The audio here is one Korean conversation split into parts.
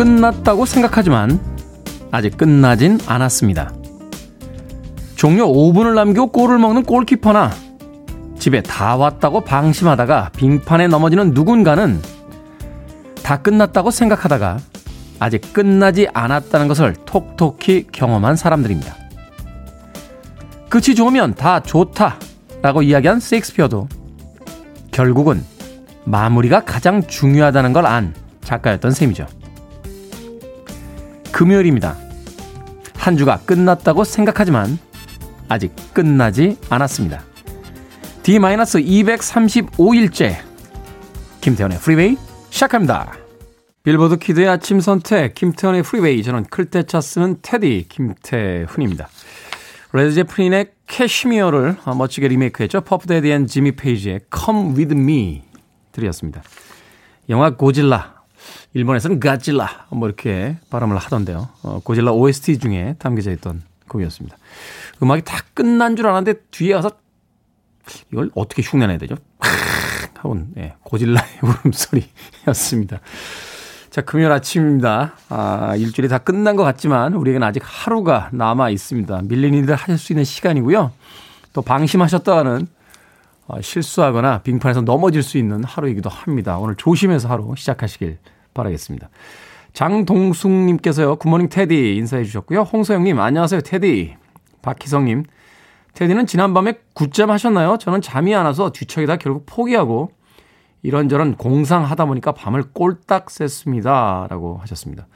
끝났다고 생각하지만 아직 끝나진 않았습니다. 종료 5분을 남기고 골을 먹는 골키퍼나 집에 다 왔다고 방심하다가 빙판에 넘어지는 누군가는 다 끝났다고 생각하다가 아직 끝나지 않았다는 것을 톡톡히 경험한 사람들입니다. 끝이 좋으면 다 좋다 라고 이야기한 세익스피어도 결국은 마무리가 가장 중요하다는 걸 안 작가였던 셈이죠. 금요일입니다. 한 주가 끝났다고 생각하지만 아직 끝나지 않았습니다. D-235일째 김태훈의 프리웨이 시작합니다. 빌보드 kid의 아침 선택 김태훈의 프리웨이 저는 클 때 차 쓰는 테디 김태훈입니다. 레드 제플린의 Kashmir를 멋지게 리메이크했죠. 퍼프 대디 and 지미 페이지의 Come With Me 들이었습니다. 영화 고질라 일본에서는 가질라 뭐 이렇게 발음을 하던데요. 어, 고질라 OST 중에 담겨져 있던 곡이었습니다. 음악이 다 끝난 줄 알았는데 뒤에 와서 이걸 어떻게 흉내내야 되죠? 하곤 예, 고질라의 울음소리였습니다. 자, 금요일 아침입니다. 아, 일주일이 다 끝난 것 같지만 우리에게는 아직 하루가 남아 있습니다. 밀린 일들 하실 수 있는 시간이고요. 또 방심하셨다가는 어, 실수하거나 빙판에서 넘어질 수 있는 하루이기도 합니다. 오늘 조심해서 하루 시작하시길 바라겠습니다. 장동숙님께서요, 굿모닝 테디 인사해 주셨고요. 홍소영님, 안녕하세요, 테디. 박희성님, 테디는 지난밤에 굿잠 하셨나요? 저는 잠이 안 와서 뒤척이다 결국 포기하고 이런저런 공상하다 보니까 밤을 꼴딱 샜습니다. 라고 하셨습니다.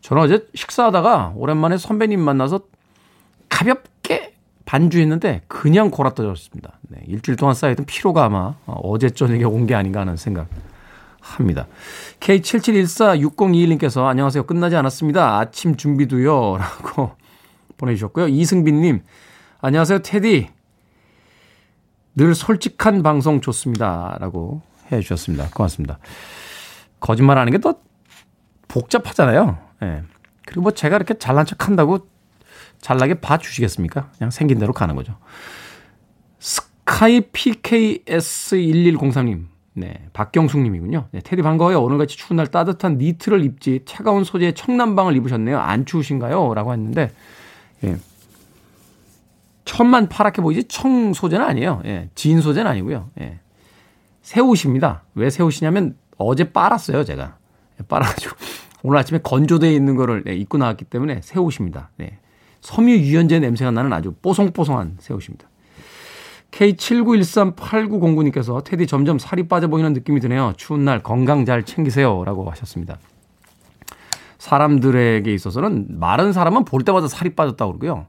저는 어제 식사하다가 오랜만에 선배님 만나서 가볍게 반주했는데 그냥 골아떨어졌습니다. 네, 일주일 동안 쌓여있던 피로가 아마 어제 저녁에 온 게 아닌가 하는 생각 합니다. K77146021님께서 안녕하세요. 끝나지 않았습니다. 아침 준비도요. 라고 보내주셨고요. 이승빈님, 안녕하세요. 테디. 늘 솔직한 방송 좋습니다. 라고 해 주셨습니다. 고맙습니다. 거짓말 하는 게더 복잡하잖아요. 예. 네. 그리고 뭐 제가 이렇게 잘난 척 한다고 잘나게 봐 주시겠습니까? 그냥 생긴 대로 가는 거죠. 스카이 PKS1103님. 네, 박경숙님이군요. 네, 테디 반가워요. 오늘같이 추운 날 따뜻한 니트를 입지 차가운 소재의 청남방을 입으셨네요. 안 추우신가요? 라고 했는데, 예. 천만 파랗게 보이지 청 소재는 아니에요. 예, 진 소재는 아니고요. 예. 새 옷입니다. 왜 새 옷이냐면 어제 빨았어요, 제가. 예, 빨아가지고 오늘 아침에 건조되어 있는 거를 네, 입고 나왔기 때문에 새 옷입니다. 네. 섬유 유연제 냄새가 나는 아주 뽀송뽀송한 새 옷입니다. K79138909님께서 테디 점점 살이 빠져 보이는 느낌이 드네요. 추운 날 건강 잘 챙기세요. 라고 하셨습니다. 사람들에게 있어서는 마른 사람은 볼 때마다 살이 빠졌다고 그러고요.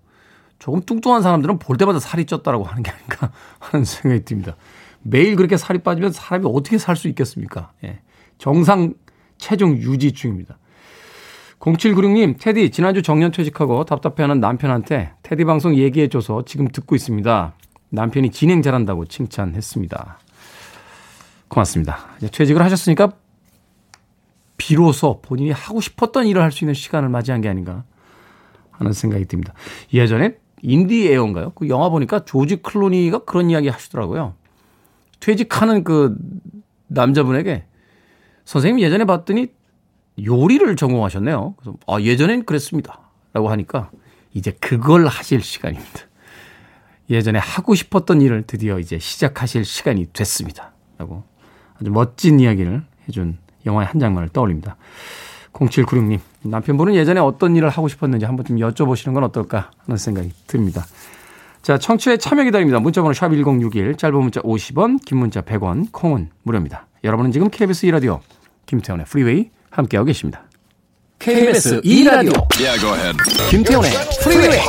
조금 뚱뚱한 사람들은 볼 때마다 살이 쪘다라고 하는 게 아닌가 하는 생각이 듭니다. 매일 그렇게 살이 빠지면 사람이 어떻게 살 수 있겠습니까? 예. 정상 체중 유지 중입니다. 0796님, 테디, 지난주 정년 퇴직하고 답답해하는 남편한테 테디 방송 얘기해줘서 지금 듣고 있습니다. 남편이 진행 잘한다고 칭찬했습니다. 고맙습니다. 이제 퇴직을 하셨으니까 비로소 본인이 하고 싶었던 일을 할 수 있는 시간을 맞이한 게 아닌가 하는 생각이 듭니다. 예전에 인디 에어인가요? 그 영화 보니까 조지 클로니가 그런 이야기 하시더라고요. 퇴직하는 그 남자분에게 선생님 예전에 봤더니 요리를 전공하셨네요. 그래서 아, 예전엔 그랬습니다. 라고 하니까 이제 그걸 하실 시간입니다. 예전에 하고 싶었던 일을 드디어 이제 시작하실 시간이 됐습니다. 라고 아주 멋진 이야기를 해준 영화의 한 장면을 떠올립니다. 0796님, 남편분은 예전에 어떤 일을 하고 싶었는지 한번 좀 여쭤보시는 건 어떨까 하는 생각이 듭니다. 자, 청취자 참여 기다립니다. 문자번호 샵 1061, 짧은 문자 50원, 긴 문자 100원, 콩은 무료입니다. 여러분은 지금 KBS 2라디오 김태훈의 프리웨이 함께하고 계십니다. KBS 2라디오 yeah, 김태훈의 프리웨이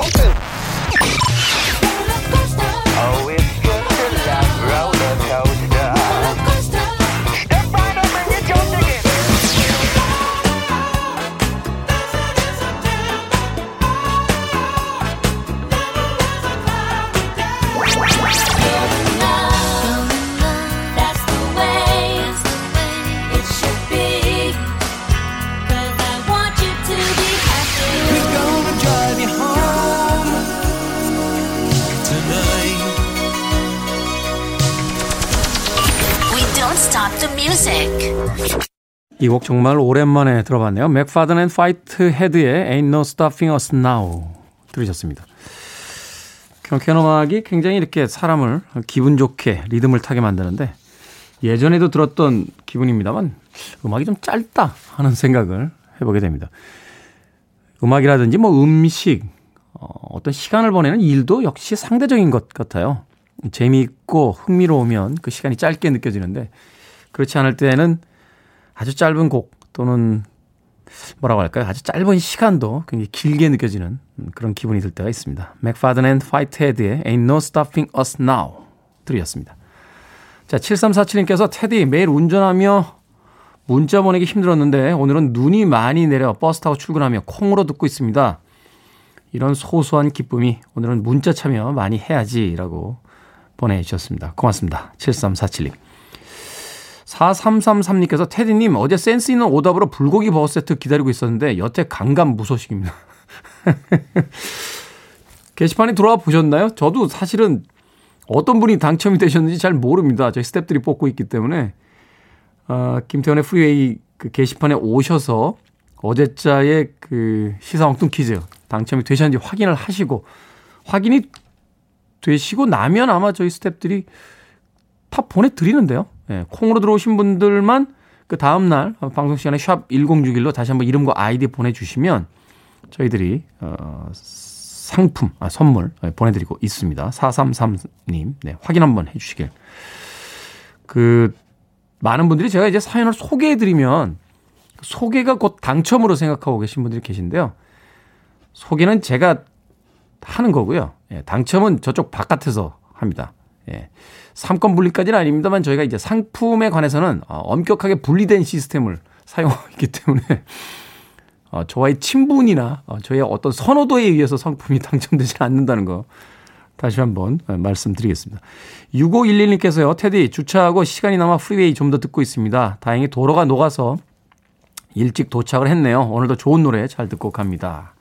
이 곡 정말 오랜만에 들어봤네요. 맥파든 앤 화이트헤드의 Ain't No Stopping Us Now 들으셨습니다. 경쾌한 음악이 굉장히 이렇게 사람을 기분 좋게 리듬을 타게 만드는데 예전에도 들었던 기분입니다만 음악이 좀 짧다 하는 생각을 해보게 됩니다. 음악이라든지 뭐 음식, 어, 어떤 시간을 보내는 일도 역시 상대적인 것 같아요. 재미있고 흥미로우면 그 시간이 짧게 느껴지는데 그렇지 않을 때는 아주 짧은 곡 또는 뭐라고 할까요? 아주 짧은 시간도 굉장히 길게 느껴지는 그런 기분이 들 때가 있습니다. 맥파든 앤 화이트헤드의 Ain't No Stopping Us Now 들으셨습니다. 자, 7347님께서 테디 매일 운전하며 문자 보내기 힘들었는데 오늘은 눈이 많이 내려 버스 타고 출근하며 콩으로 듣고 있습니다. 이런 소소한 기쁨이 오늘은 문자 참여 많이 해야지라고 보내주셨습니다. 고맙습니다. 7347님. 4333님께서 테디님 어제 센스 있는 오답으로 불고기 버거 세트 기다리고 있었는데 여태 감감무소식입니다. 게시판에 들어와 보셨나요? 저도 사실은 어떤 분이 당첨이 되셨는지 잘 모릅니다. 저희 스탭들이 뽑고 있기 때문에 어, 김태훈의 프리웨이 그 게시판에 오셔서 어제자의 그 시사 엉뚱 퀴즈 당첨이 되셨는지 확인을 하시고 확인이 되시고 나면 아마 저희 스탭들이 다 보내드리는데요. 예, 콩으로 들어오신 분들만 그 다음날 방송 시간에 샵 1061로 다시 한번 이름과 아이디 보내주시면 저희들이 어, 상품, 아, 선물 예, 보내드리고 있습니다. 433님, 네, 확인 한번 해주시길. 그, 많은 분들이 제가 이제 사연을 소개해드리면 소개가 곧 당첨으로 생각하고 계신 분들이 계신데요. 소개는 제가 하는 거고요. 예, 당첨은 저쪽 바깥에서 합니다. 예. 삼권 분리까지는 아닙니다만 저희가 이제 상품에 관해서는 어, 엄격하게 분리된 시스템을 사용하고 있기 때문에 어, 저와의 친분이나 어, 저의 어떤 선호도에 의해서 상품이 당첨되지 않는다는 거 다시 한번 말씀드리겠습니다. 6511님께서요, 테디, 주차하고 시간이 남아 프리웨이 좀 더 듣고 있습니다. 다행히 도로가 녹아서 일찍 도착을 했네요. 오늘도 좋은 노래 잘 듣고 갑니다.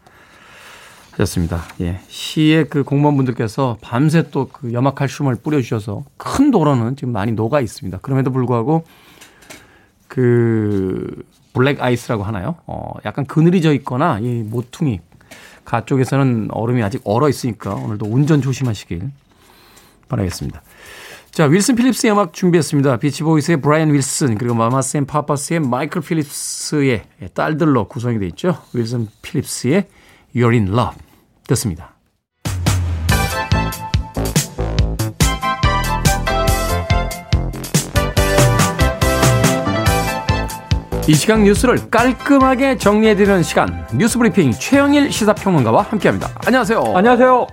하셨습니다. 예. 시의 그 공무원분들께서 밤새 또 그 염화칼슘을 뿌려주셔서 큰 도로는 지금 많이 녹아 있습니다. 그럼에도 불구하고 그 블랙 아이스라고 하나요? 어, 약간 그늘이 져 있거나 이 모퉁이 가 쪽에서는 얼음이 아직 얼어 있으니까 오늘도 운전 조심하시길 바라겠습니다. 자, 윌슨 필립스의 음악 준비했습니다. 비치보이스의 브라이언 윌슨, 그리고 마마스 앤 파파스의 마이클 필립스의 딸들로 구성이 되어 있죠. 윌슨 필립스의 You're in Love 듣습니다. 이 시간 뉴스를 깔끔하게 정리해드리는 시간 뉴스 브리핑 최영일 시사평론가와 함께합니다. 안녕하세요. 안녕하세요.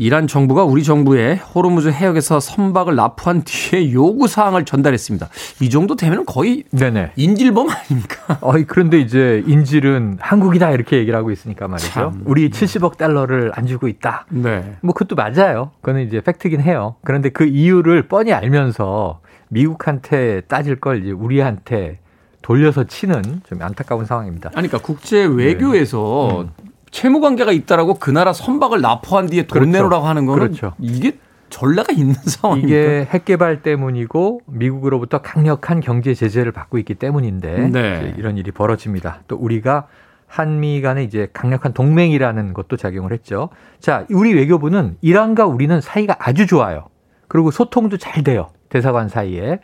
이란 정부가 우리 정부에 호르무즈 해역에서 선박을 납부한 뒤에 요구 사항을 전달했습니다. 이 정도 되면 거의 네네. 인질범 아닙니까? 어, 그런데 이제 인질은 한국이다 이렇게 얘기를 하고 있으니까 말이죠. 참. 우리 70억 달러를 안 주고 있다. 네. 뭐 그것도 맞아요. 그거는 이제 팩트긴 해요. 그런데 그 이유를 뻔히 알면서 미국한테 따질 걸 이제 우리한테 돌려서 치는 좀 안타까운 상황입니다. 아니, 그러니까 국제 외교에서 네. 음. 채무 관계가 있다라고 그 나라 선박을 납포한 뒤에 돈 그렇죠. 내놓으라고 하는 거는 그렇죠. 이게 전례가 있는 상황입니까? 이게 핵 개발 때문이고 미국으로부터 강력한 경제 제재를 받고 있기 때문인데 네. 이런 일이 벌어집니다. 또 우리가 한미 간에 이제 강력한 동맹이라는 것도 작용을 했죠. 자, 우리 외교부는 이란과 우리는 사이가 아주 좋아요. 그리고 소통도 잘 돼요. 대사관 사이에.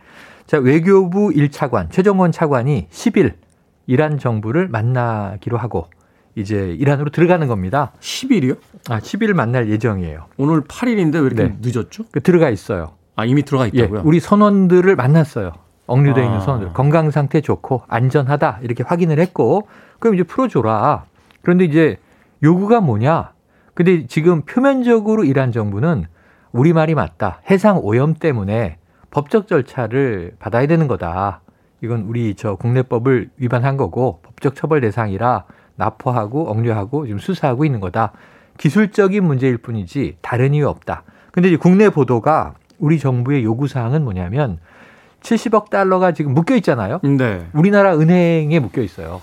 자, 외교부 1차관 최정원 차관이 10일 이란 정부를 만나기로 하고 이제 이란으로 들어가는 겁니다. 10일이요? 아, 10일 만날 예정이에요. 오늘 8일인데 왜 이렇게 네. 늦었죠? 그 들어가 있어요. 아, 이미 들어가 있다고요? 예, 우리 선원들을 만났어요. 억류돼 아. 있는 선원들. 건강 상태 좋고 안전하다 이렇게 확인을 했고 그럼 이제 풀어줘라. 그런데 이제 요구가 뭐냐? 근데 지금 표면적으로 이란 정부는 우리 말이 맞다. 해상 오염 때문에 법적 절차를 받아야 되는 거다. 이건 우리 저 국내법을 위반한 거고 법적 처벌 대상이라 납포하고 억류하고 지금 수사하고 있는 거다. 기술적인 문제일 뿐이지 다른 이유 없다. 근데 이제 국내 보도가 우리 정부의 요구 사항은 뭐냐면 70억 달러가 지금 묶여 있잖아요. 네. 우리나라 은행에 묶여 있어요.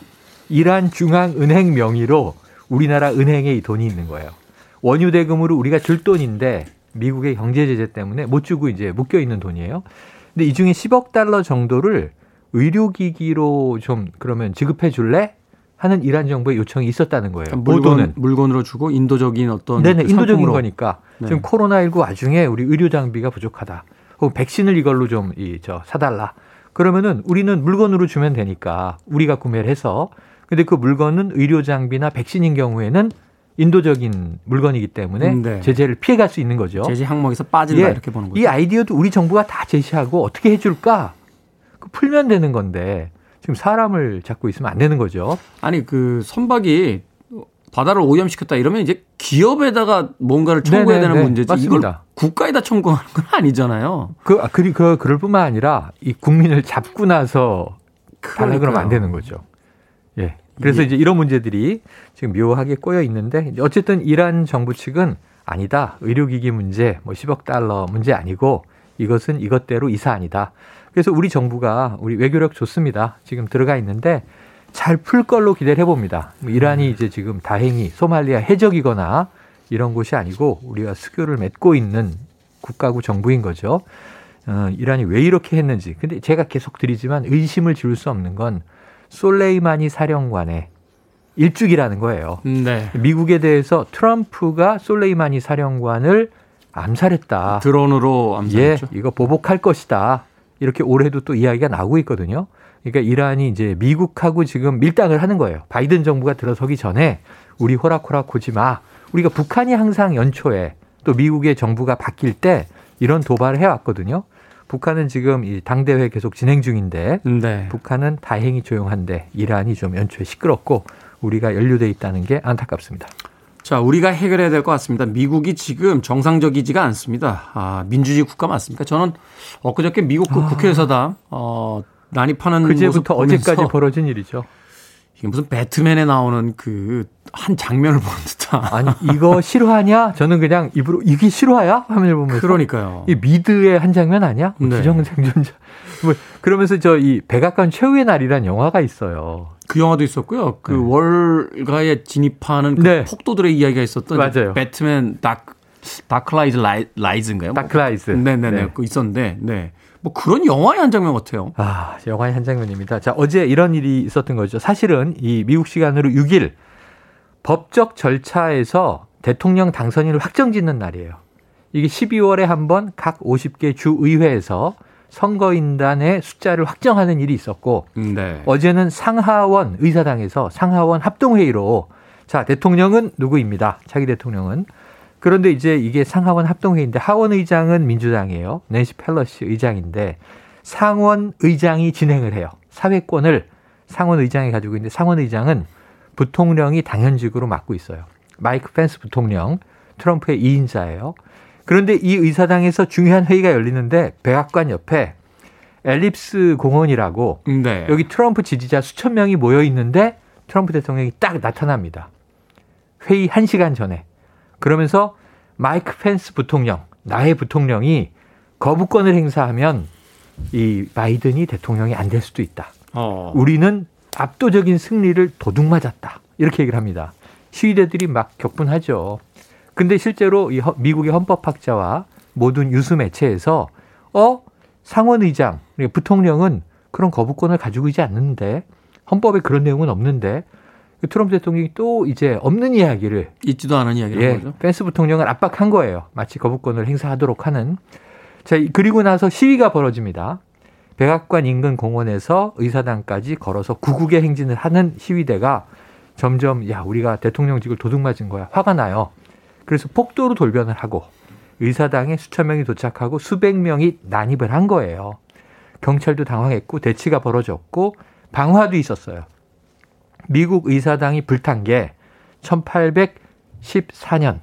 이란 중앙 은행 명의로 우리나라 은행에 이 돈이 있는 거예요. 원유 대금으로 우리가 줄 돈인데 미국의 경제 제재 때문에 못 주고 이제 묶여 있는 돈이에요. 근데 이 중에 10억 달러 정도를 의료기기로 좀 그러면 지급해 줄래? 하는 이란 정부의 요청이 있었다는 거예요. 그러니까 물건, 물건으로 주고 인도적인 어떤 네네 그 인도적인 거니까 네. 지금 코로나 19 와중에 우리 의료 장비가 부족하다. 혹은 백신을 이걸로 좀 이 저 사달라. 그러면은 우리는 물건으로 주면 되니까 우리가 구매를 해서 근데 그 물건은 의료 장비나 백신인 경우에는 인도적인 물건이기 때문에 네. 제재를 피해갈 수 있는 거죠. 제재 항목에서 빠진다 예. 이렇게 보는 거죠. 이 아이디어도 우리 정부가 다 제시하고 어떻게 해줄까? 그 풀면 되는 건데 지금 사람을 잡고 있으면 안 되는 거죠. 아니 그 선박이 바다를 오염시켰다 이러면 이제 기업에다가 뭔가를 청구해야 네네네. 되는 문제지 맞습니다. 이걸 국가에다 청구하는 건 아니잖아요. 그, 아, 그, 그, 그럴 뿐만 아니라 이 국민을 잡고 나서 달라 그러면 안 되는 거죠. 예. 그래서 예. 이제 이런 문제들이 지금 묘하게 꼬여 있는데 어쨌든 이란 정부 측은 아니다. 의료기기 문제, 뭐 10억 달러 문제 아니고 이것은 이것대로 이사 아니다. 그래서 우리 정부가 우리 외교력 좋습니다. 지금 들어가 있는데 잘 풀 걸로 기대를 해봅니다. 뭐 이란이 이제 지금 다행히 소말리아 해적이거나 이런 곳이 아니고 우리가 수교를 맺고 있는 국가고 정부인 거죠. 어, 이란이 왜 이렇게 했는지. 근데 제가 계속 드리지만 의심을 지울 수 없는 건 솔레이마니 사령관의 일죽이라는 거예요. 네. 미국에 대해서 트럼프가 솔레이마니 사령관을 암살했다. 드론으로 암살했죠. 예, 이거 보복할 것이다. 이렇게 올해도 또 이야기가 나오고 있거든요. 그러니까 이란이 이제 미국하고 지금 밀당을 하는 거예요. 바이든 정부가 들어서기 전에 우리 호락호락 고지 마. 우리가 북한이 항상 연초에 또 미국의 정부가 바뀔 때 이런 도발을 해왔거든요. 북한은 지금 이 당대회 계속 진행 중인데 네. 북한은 다행히 조용한데 이란이 좀 연초에 시끄럽고 우리가 연루돼 있다는 게 안타깝습니다. 자, 우리가 해결해야 될 것 같습니다. 미국이 지금 정상적이지가 않습니다. 아, 민주주의 국가 맞습니까? 저는 엊그저께 미국 그 아. 국회에서다 어, 난입하는 그제부터 어제까지 벌어진 일이죠. 이게 무슨 배트맨에 나오는 그 한 장면을 보는 듯한. 아니 이거 실화냐? 저는 그냥 입으로 이게 실화야? 화면을 보면서. 그러니까요. 이 미드의 한 장면 아니야? 뭐 네. 기정생존자. 뭐 그러면서 저 이 백악관 최후의 날이란 영화가 있어요. 그 영화도 있었고요. 그 네. 월가에 진입하는 그 네. 폭도들의 이야기가 있었던 맞아요. 배트맨 다크 다크라이즈 라이즈인가요? 다크라이즈. 네네네. 네. 그 있었는데, 네. 뭐 그런 영화의 한 장면 같아요. 아, 영화의 한 장면입니다. 자, 어제 이런 일이 있었던 거죠. 사실은 이 미국 시간으로 6일 법적 절차에서 대통령 당선인을 확정 짓는 날이에요. 이게 12월에 한 번 각 50개 주 의회에서 선거인단의 숫자를 확정하는 일이 있었고 네. 어제는 상하원 의사당에서 상하원 합동회의로 자 대통령은 누구입니다. 차기 대통령은 그런데 이제 이게 상하원 합동회의인데 하원 의장은 민주당이에요. 낸시 펠러시 의장인데 상원 의장이 진행을 해요. 사회권을 상원 의장이 가지고 있는데 상원 의장은 부통령이 당연직으로 맡고 있어요. 마이크 펜스 부통령 트럼프의 2인자예요. 그런데 이 의사당에서 중요한 회의가 열리는데 백악관 옆에 엘립스 공원이라고 네. 여기 트럼프 지지자 수천 명이 모여 있는데 트럼프 대통령이 딱 나타납니다. 회의 1시간 전에. 그러면서 마이크 펜스 부통령, 나의 부통령이 거부권을 행사하면 이 바이든이 대통령이 안 될 수도 있다. 어. 우리는 압도적인 승리를 도둑맞았다. 이렇게 얘기를 합니다. 시위대들이 막 격분하죠. 근데 실제로 이 미국의 헌법학자와 모든 유수 매체에서 어 상원 의장 그러니까 부통령은 그런 거부권을 가지고 있지 않는데 헌법에 그런 내용은 없는데 그 트럼프 대통령이 또 이제 없는 이야기를 있지도 않은 이야기를 예, 거죠. 펜스 부통령을 압박한 거예요. 마치 거부권을 행사하도록 하는. 자 그리고 나서 시위가 벌어집니다. 백악관 인근 공원에서 의사당까지 걸어서 구국의 행진을 하는 시위대가 점점 야 우리가 대통령직을 도둑맞은 거야 화가 나요. 그래서 폭도로 돌변을 하고 의사당에 수천 명이 도착하고 수백 명이 난입을 한 거예요. 경찰도 당황했고 대치가 벌어졌고 방화도 있었어요. 미국 의사당이 불탄 게 1814년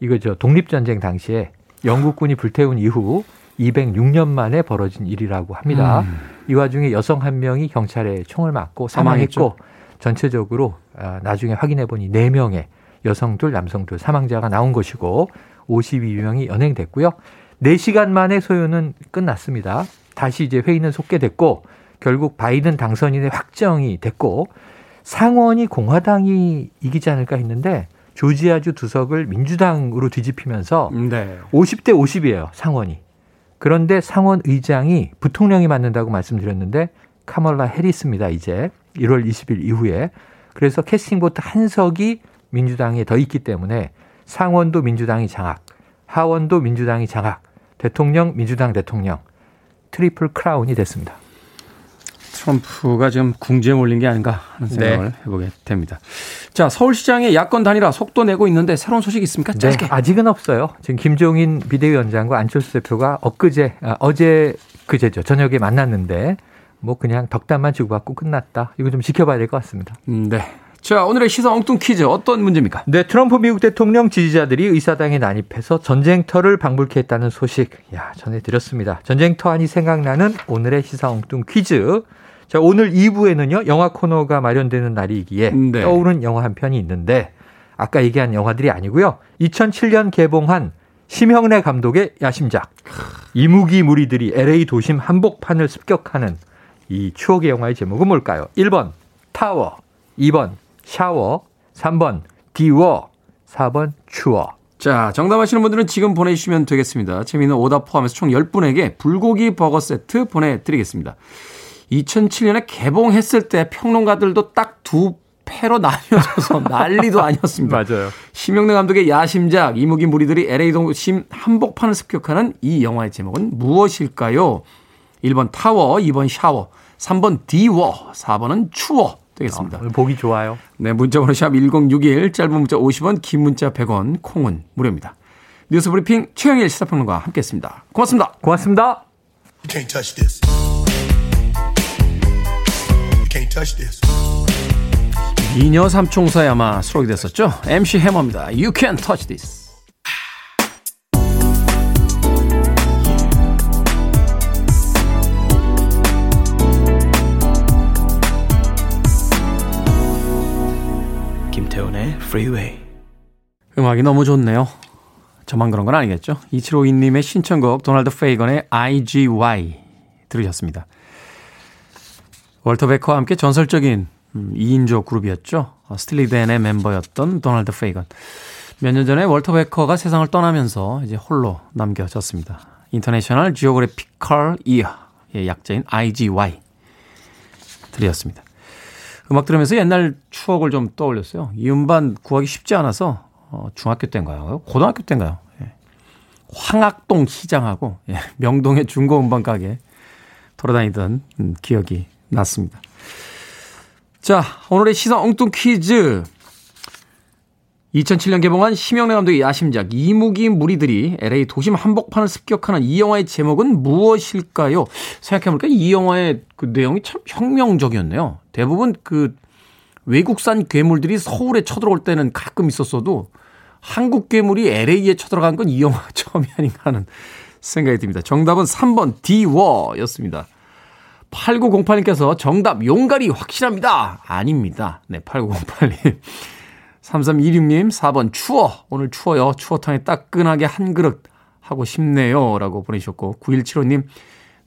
이거죠. 독립전쟁 당시에 영국군이 불태운 이후 206년 만에 벌어진 일이라고 합니다. 음. 이 와중에 여성 한 명이 경찰에 총을 맞고 사망했고 사망했죠. 전체적으로 아, 나중에 확인해 보니 4명의 여성 둘, 남성 둘 사망자가 나온 것이고 52명이 연행됐고요. 4시간 만에 소요는 끝났습니다. 다시 이제 회의는 속개됐고 결국 바이든 당선인의 확정이 됐고 상원이 공화당이 이기지 않을까 했는데 조지아주 두석을 민주당으로 뒤집히면서 네. 50대 50이에요. 상원이. 그런데 상원 의장이 부통령이 맡는다고 말씀드렸는데 카멀라 해리스입니다. 이제 1월 20일 이후에. 그래서 캐스팅 보트 한 석이 민주당에 더 있기 때문에 상원도 민주당이 장악, 하원도 민주당이 장악, 대통령 민주당 대통령 트리플 크라운이 됐습니다. 트럼프가 지금 궁지에 몰린 게 아닌가 하는 네. 생각을 네. 해보게 됩니다. 자, 서울시장의 야권 단일화 속도 내고 있는데 새로운 소식 있습니까? 짧게. 네, 아직은 없어요. 지금 김종인 비대위원장과 안철수 대표가 엊그제, 아, 어제 그제죠. 저녁에 만났는데 뭐 그냥 덕담만 주고받고 끝났다. 이거 좀 지켜봐야 될 것 같습니다. 음, 네. 자, 오늘의 시사 엉뚱 퀴즈 어떤 문제입니까? 네, 트럼프 미국 대통령 지지자들이 의사당에 난입해서 전쟁터를 방불케 했다는 소식, 야, 전해드렸습니다. 전쟁터 안이 생각나는 오늘의 시사 엉뚱 퀴즈. 자, 오늘 2부에는요, 영화 코너가 마련되는 날이기에 네. 떠오른 영화 한 편이 있는데, 아까 얘기한 영화들이 아니고요. 2007년 개봉한 심형래 감독의 야심작. 이무기 무리들이 LA 도심 한복판을 습격하는 이 추억의 영화의 제목은 뭘까요? 1번 타워, 2번 샤워, 3번 디워, 4번 추워. 자, 정답 하시는 분들은 지금 보내주시면 되겠습니다. 재미있는 오답 포함해서 총 10분에게 불고기 버거 세트 보내드리겠습니다. 2007년에 개봉했을 때 평론가들도 딱 두 패로 나뉘어져서 난리도 아니었습니다. 맞아요. 심영래 감독의 야심작 이무기 무리들이 LA 도심 한복판을 습격하는 이 영화의 제목은 무엇일까요? 1번 타워, 2번 샤워, 3번 디워, 4번은 추워. 되겠습니다. 어, 보기 좋아요. 네, 문자번호 샵 1061, 짧은 문자 50원, 긴 문자 100원, 콩은 무료입니다. 뉴스 브리핑 최영일 시사평론가 함께했습니다. 고맙습니다. 고맙습니다. 미녀 삼총사에 아마 수록이 됐었죠. MC 해머입니다. You can touch this. 김태훈의 Freeway. 음악이 너무 좋네요. 저만 그런 건 아니겠죠. 2752님의 신청곡 도널드 페이건의 IGY 들으셨습니다. 월터 베커와 함께 전설적인 2인조 음, 그룹이었죠. 스틸리 댄의 멤버였던 도널드 페이건. 몇 년 전에 월터 베커가 세상을 떠나면서 이제 홀로 남겨졌습니다. 인터내셔널 지오그래피컬 이어의 약자인 IGY 들이었습니다. 음악 들으면서 옛날 추억을 좀 떠올렸어요. 이 음반 구하기 쉽지 않아서 어, 중학교 때인가요? 고등학교 때인가요? 예. 황학동 시장하고 예, 명동의 중고 음반 가게 돌아다니던 음, 기억이 났습니다. 자, 오늘의 시선 엉뚱 퀴즈. 2007년 개봉한 심영래 감독의 야심작 이무기 무리들이 LA 도심 한복판을 습격하는 이 영화의 제목은 무엇일까요? 생각해보니까 이 영화의 그 내용이 참 혁명적이었네요. 대부분 그 외국산 괴물들이 서울에 쳐들어올 때는 가끔 있었어도 한국 괴물이 LA에 쳐들어간 건 이 영화가 처음이 아닌가 하는 생각이 듭니다. 정답은 3번 디워였습니다. 8908님께서 정답 용가리 확실합니다. 아닙니다. 네, 8908님. 3326님, 4번 추워. 오늘 추워요. 추어탕에 따끈하게 한 그릇 하고 싶네요. 라고 보내주셨고, 9175님,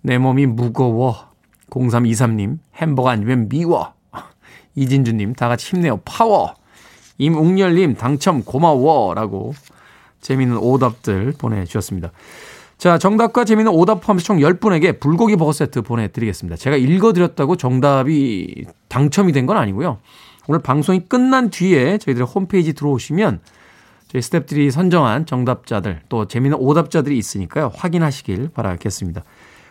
내 몸이 무거워. 0323님, 햄버거 아니면 미워. 이진주님, 다 같이 힘내요. 파워. 임웅열님, 당첨 고마워. 라고 재미있는 오답들 보내주셨습니다. 자, 정답과 재미있는 오답 포함해서 총 10분에게 불고기 버거 세트 보내드리겠습니다. 제가 읽어드렸다고 정답이 당첨이 된 건 아니고요. 오늘 방송이 끝난 뒤에 저희들의 홈페이지 들어오시면 저희 스탭들이 선정한 정답자들 또 재미있는 오답자들이 있으니까요. 확인하시길 바라겠습니다.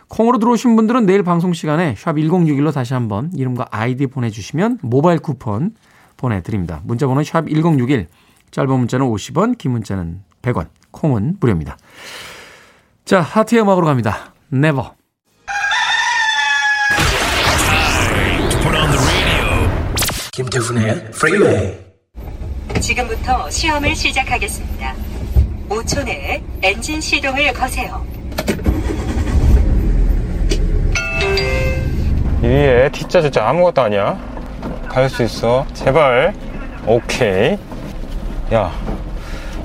콩으로 들어오신 분들은 내일 방송 시간에 샵 1061로 다시 한번 이름과 아이디 보내주시면 모바일 쿠폰 보내드립니다. 문자번호 샵 1061, 짧은 문자는 50원, 긴 문자는 100원, 콩은 무료입니다. 자, 하트의 음악으로 갑니다. Never. 김태훈의 프리웨이 지금부터 시험을 시작하겠습니다. 5초 내에 엔진 시동을 거세요. 위에 T자 진짜 아무것도 아니야. 갈 수 있어. 제발. 오케이. 야,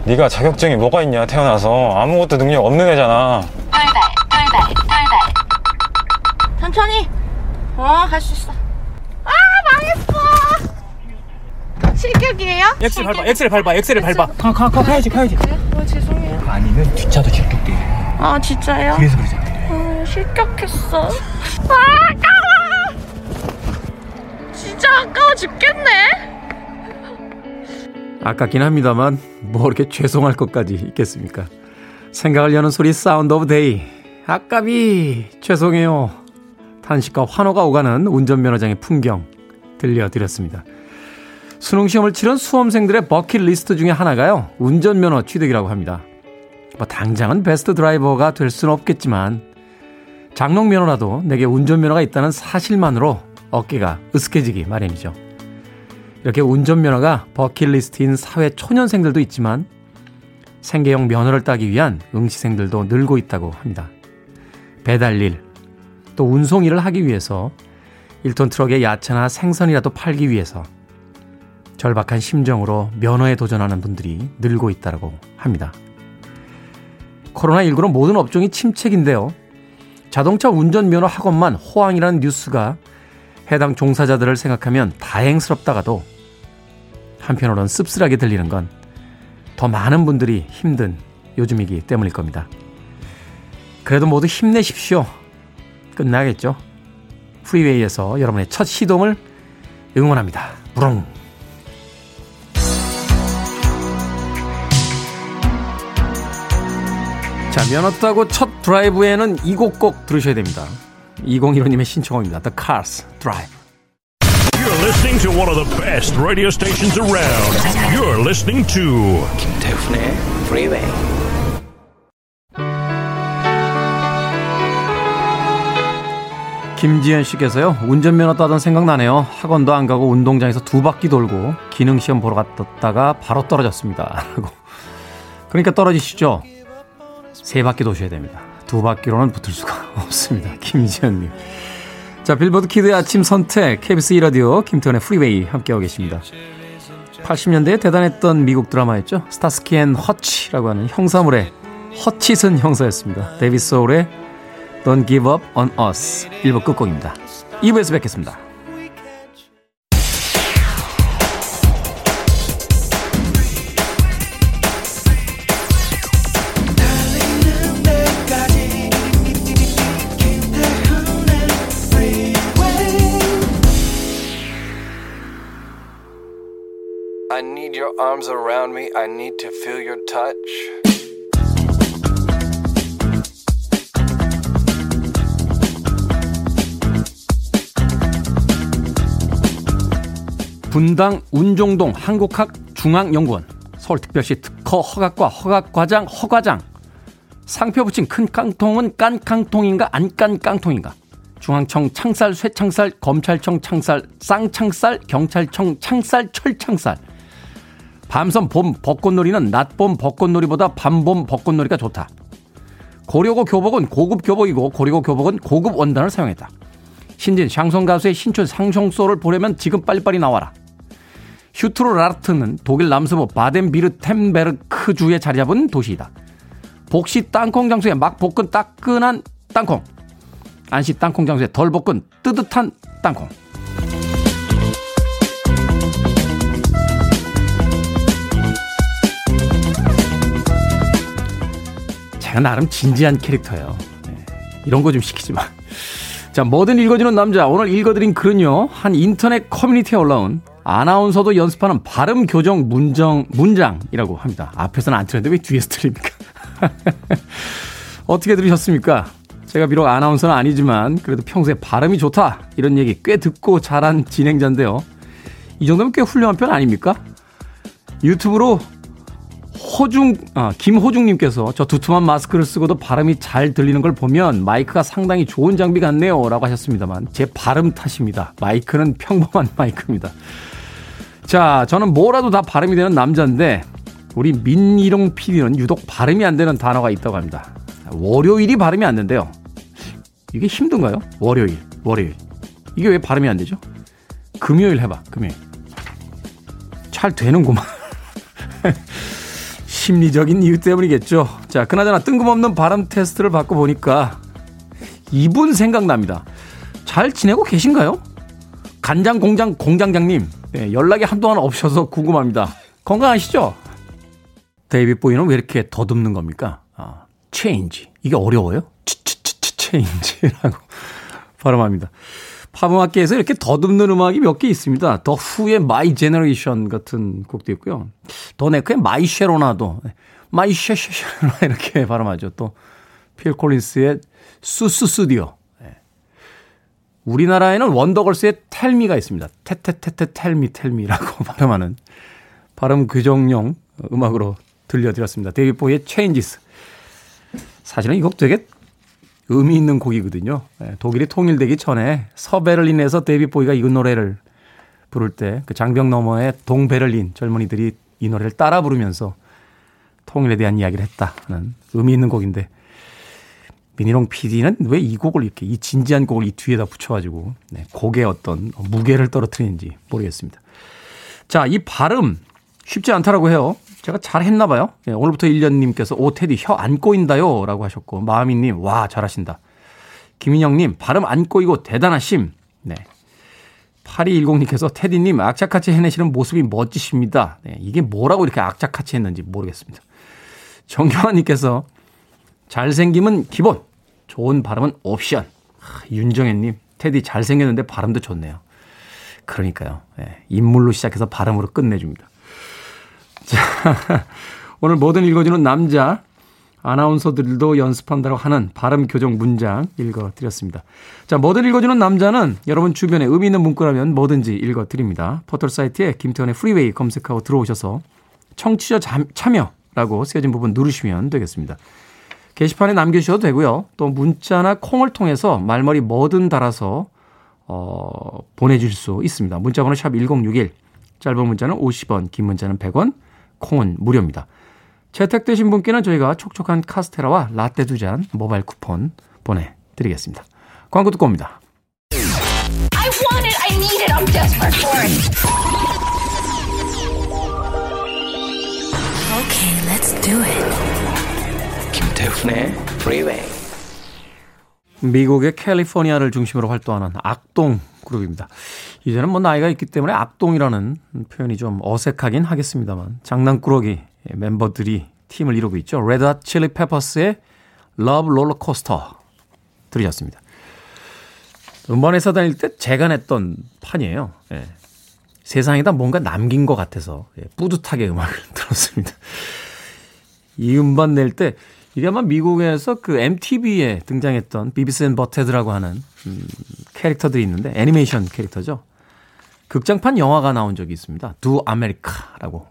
네가 자격증이 뭐가 있냐 태어나서 아무것도 능력 없는 애잖아. 돌발, 돌발, 돌발. 천천히. 어, 할수 있어. 아, 망했어. 실격이에요? 엑셀 밟아, 엑셀 밟아, 엑셀을 밟아. 가, 가, 가, 가야지, 가야지. 네? 어, 죄송해요. 아니면 뒷차도 실격돼. 아, 진짜요? 그래서 그러잖아. 어, 실격했어. 아, 까워! 아까워 죽겠네. 아깝긴 합니다만 뭐 이렇게 죄송할 것까지 있겠습니까? 생각을 여는 소리 Sound of Day. 아깝이 죄송해요. 탄식과 환호가 오가는 운전면허장의 풍경 들려드렸습니다. 수능 시험을 치른 수험생들의 버킷리스트 중에 하나가요. 운전면허 취득이라고 합니다. 뭐 당장은 best driver가 될 수는 없겠지만 장롱 면허라도 내게 운전면허가 있다는 사실만으로 어깨가 으쓱해지기 마련이죠. 이렇게 운전면허가 버킷리스트인 사회 초년생들도 있지만 생계형 면허를 따기 위한 응시생들도 늘고 있다고 합니다. 배달일, 또 운송 일을 하기 위해서 1톤 트럭에 야채나 생선이라도 팔기 위해서 절박한 심정으로 면허에 도전하는 분들이 늘고 있다고 합니다. 코로나19로 모든 업종이 침체인데요. 자동차 운전면허 학원만 호황이라는 뉴스가 해당 종사자들을 생각하면 다행스럽다가도 한편으로는 씁쓸하게 들리는 건 더 많은 분들이 힘든 요즘이기 때문일 겁니다. 그래도 모두 힘내십시오. 끝나겠죠? 프리웨이에서 여러분의 첫 시동을 응원합니다. 부릉. 자, 면허 따고 첫 드라이브에는 이 곡 꼭 들으셔야 됩니다. 2015님의 신청곡입니다. The Cars Drive. Listening to one of the best radio stations around. You're listening to 김태훈의 Freeway. 김지현 씨께서요. 운전면허 따던 생각나네요. 학원도 안 가고 운동장에서 두 바퀴 돌고 기능시험 보러 갔다가 바로 떨어졌습니다. 라고. 그러니까 떨어지시죠. 세 바퀴 도셔야 됩니다. 두 바퀴로는 붙을 수가 없습니다. 김지현님. 자, 빌보드 kid의 아침 선택, KBS 2라디오, 김태훈의 프리웨이 함께하고 계십니다. 80년대에 대단했던 미국 드라마였죠. 스타스키 앤 허치라고 하는 형사물의 허치슨 형사였습니다. 데이비드 소울의 Don't Give Up On Us 1부 끝곡입니다. 2부에서 뵙겠습니다. Arms around me. I need to feel your touch. 분당 운종동 한국학 중앙연구원 서울특별시 특허 허각과 허각과장 허과장 상표 붙인 큰 깡통은 깐 깡통인가 안깐 깡통인가 중앙청 창살 쇠창살 검찰청 창살 쌍창살 경찰청 창살 철창살 밤섬 봄 벚꽃놀이는 낮봄 벚꽃놀이보다 밤봄 벚꽃놀이가 좋다. 고려고 교복은 고급 교복이고 고려고 교복은 고급 원단을 사용했다. 신진 샹송 가수의 신춘 상송소를 보려면 지금 빨리빨리 나와라. 휴트로 라르트는 독일 남서부 바덴비르템베르크 주에 자리 잡은 도시이다. 복시 땅콩 장수에 막 볶은 따끈한 땅콩. 안시 땅콩 장수에 덜 볶은 뜨뜻한 땅콩. 제가 나름 진지한 캐릭터예요. 네, 이런 거 좀 시키지 마. 자, 뭐든 읽어주는 남자. 오늘 읽어드린 글은요, 한 인터넷 커뮤니티에 올라온 아나운서도 연습하는 발음 교정 문정, 문장이라고 합니다. 앞에서는 안 틀렸는데 왜 뒤에서 틀립니까? 어떻게 들으셨습니까? 제가 비록 아나운서는 아니지만 그래도 평소에 발음이 좋다 이런 얘기 꽤 듣고 자란 진행자인데요. 이 정도면 꽤 훌륭한 편 아닙니까? 유튜브로 호중, 아, 김호중님께서 저 두툼한 마스크를 쓰고도 발음이 잘 들리는 걸 보면 마이크가 상당히 좋은 장비 같네요. 라고 하셨습니다만 제 발음 탓입니다. 마이크는 평범한 마이크입니다. 자, 저는 뭐라도 다 발음이 되는 남자인데 우리 민희룡 PD는 유독 발음이 안 되는 단어가 있다고 합니다. 월요일이 발음이 안 된대요. 이게 힘든가요? 월요일, 월요일. 이게 왜 발음이 안 되죠? 금요일 해봐, 금요일. 잘 되는구만. 심리적인 이유 때문이겠죠. 자, 그나저나 뜬금없는 발음 테스트를 받고 보니까 이분 생각납니다. 잘 지내고 계신가요? 간장 공장 공장장님, 네, 연락이 한동안 없어서 궁금합니다. 건강하시죠? 데이비 보이는 왜 이렇게 더듬는 겁니까? 아, change. 이게 어려워요? 치치치치 change라고 발음합니다. 팝음악계에서 이렇게 더듬는 음악이 몇 개 있습니다. 더 후의 My Generation 같은 곡도 있고요. 더 낵의 My Sharona도 My Sha Sha Sharona 이렇게 발음하죠. 또 필 콜린스의 Sussudio. 예. 우리나라에는 원더걸스의 Tell Me가 있습니다. 테테테테 텔미 텔미라고 발음하는 발음 교정용 음악으로 들려드렸습니다. 데이비드 보위의 Changes. 사실은 이곡 되게 의미 있는 곡이거든요. 예, 독일이 통일되기 전에 서베를린에서 데이비드 보위가 이 노래를 부를 때 그 장벽 너머의 동베를린 젊은이들이 이 노래를 따라 부르면서 통일에 대한 이야기를 했다는 의미 있는 곡인데 미니롱 PD는 왜 이 곡을 이렇게 이 진지한 곡을 이 뒤에다 붙여가지고 네, 곡의 어떤 무게를 떨어뜨리는지 모르겠습니다. 자, 이 발음 쉽지 않다라고 해요. 제가 잘 했나 봐요. 네, 오늘부터 1년님께서 오 테디 혀 안 꼬인다요 라고 하셨고 마음이님 와 잘하신다. 김인영님 발음 안 꼬이고 대단하심. 네. 8210님께서 테디님 악착같이 해내시는 모습이 멋지십니다. 네, 이게 뭐라고 이렇게 악착같이 했는지 모르겠습니다. 정경환님께서 잘생김은 기본, 좋은 발음은 옵션. 하, 윤정혜님, 테디 잘생겼는데 발음도 좋네요. 그러니까요. 네, 인물로 시작해서 발음으로 끝내줍니다. 자, 오늘 뭐든 읽어주는 남자, 아나운서들도 연습한다고 하는 발음 교정 문장 읽어드렸습니다. 자, 뭐든 읽어주는 남자는 여러분 주변에 의미 있는 문구라면 뭐든지 읽어드립니다. 포털 사이트에 김태훈의 프리웨이 검색하고 들어오셔서 청취자 참여라고 쓰여진 부분 누르시면 되겠습니다. 게시판에 남겨주셔도 되고요. 또 문자나 콩을 통해서 말머리 뭐든 달아서 어, 보내주실 수 있습니다. 문자번호 샵 1061, 짧은 문자는 50원, 긴 문자는 100원, 콩은 무료입니다. 채택되신 분께는 저희가 촉촉한 카스테라와 라떼 두 잔 모바일 쿠폰 보내드리겠습니다. 광고 듣고 옵니다. I want it, I need it, I'm desperate for it. Okay, let's do it. 김태훈의 Freeway. 미국의 캘리포니아를 중심으로 활동하는 악동 그룹입니다. 이제는 뭐 나이가 있기 때문에 악동이라는 표현이 좀 어색하긴 하겠습니다만 장난꾸러기 멤버들이 팀을 이루고 있죠. 레드핫 칠리 페퍼스의 Love Rollercoaster 들으셨습니다. 음반회사 다닐 때 제가 냈던 판이에요. 예. 세상에다 뭔가 남긴 것 같아서 예, 뿌듯하게 음악을 들었습니다. 이 음반 낼 때 이게 아마 미국에서 그 MTV에 등장했던 Beavis and Butt-Head라고 하는 음, 캐릭터들이 있는데 애니메이션 캐릭터죠. 극장판 영화가 나온 적이 있습니다. Do America라고.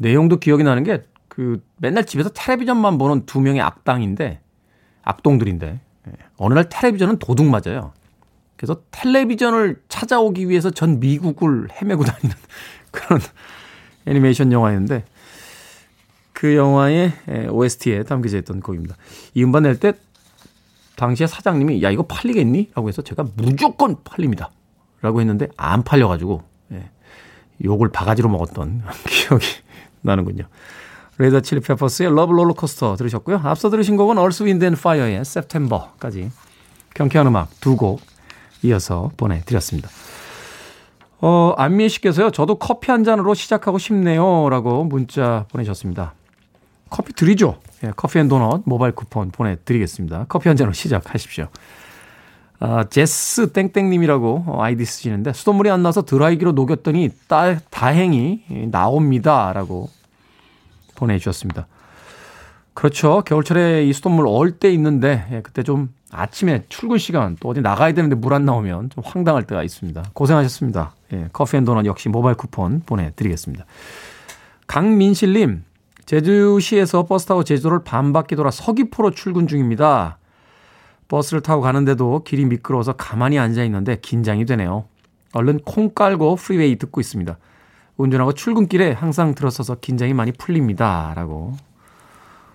내용도 기억이 나는 게 그 맨날 집에서 텔레비전만 보는 두 명의 악당인데 악동들인데 예, 어느 날 텔레비전을 도둑 맞아요. 그래서 텔레비전을 찾아오기 위해서 전 미국을 헤매고 다니는 그런 애니메이션 영화였는데 그 영화의 OST에 담겨져 있던 곡입니다. 이 음반 낼 때 당시에 사장님이 야 이거 팔리겠니? 라고 해서 제가 무조건 팔립니다. 라고 했는데 안 팔려가지고 예, 욕을 바가지로 먹었던 기억이 나는군요. 레드 칠리 페퍼스의 Love Rollercoaster 들으셨고요. 앞서 들으신 곡은 얼스 윈드 앤 파이어의 September까지 경쾌한 음악 두 곡 이어서 보내드렸습니다. 어, 안미애 씨께서요. 저도 커피 한 잔으로 시작하고 싶네요. 라고 문자 보내셨습니다. 커피 드리죠. 예, 커피 and 도넛 모바일 쿠폰 보내드리겠습니다. 커피 한 잔으로 시작하십시오. 아, 제스 땡땡님이라고 아이디 쓰시는데 수돗물이 안 나서 드라이기로 녹였더니 따, 다행히 나옵니다. 라고 보내주셨습니다. 그렇죠. 겨울철에 이 수돗물 얼 때 있는데 예, 그때 좀 아침에 출근 시간 또 어디 나가야 되는데 물 안 나오면 좀 황당할 때가 있습니다. 고생하셨습니다. 예, 커피 and 도넛 역시 모바일 쿠폰 보내드리겠습니다. 강민실님 제주시에서 버스 타고 제주도를 반바퀴 돌아 서귀포로 출근 중입니다. 버스를 타고 가는데도 길이 미끄러워서 가만히 앉아 있는데 긴장이 되네요. 얼른 콩 깔고 프리웨이 듣고 있습니다. 운전하고 출근길에 항상 들었어서 긴장이 많이 풀립니다. 라고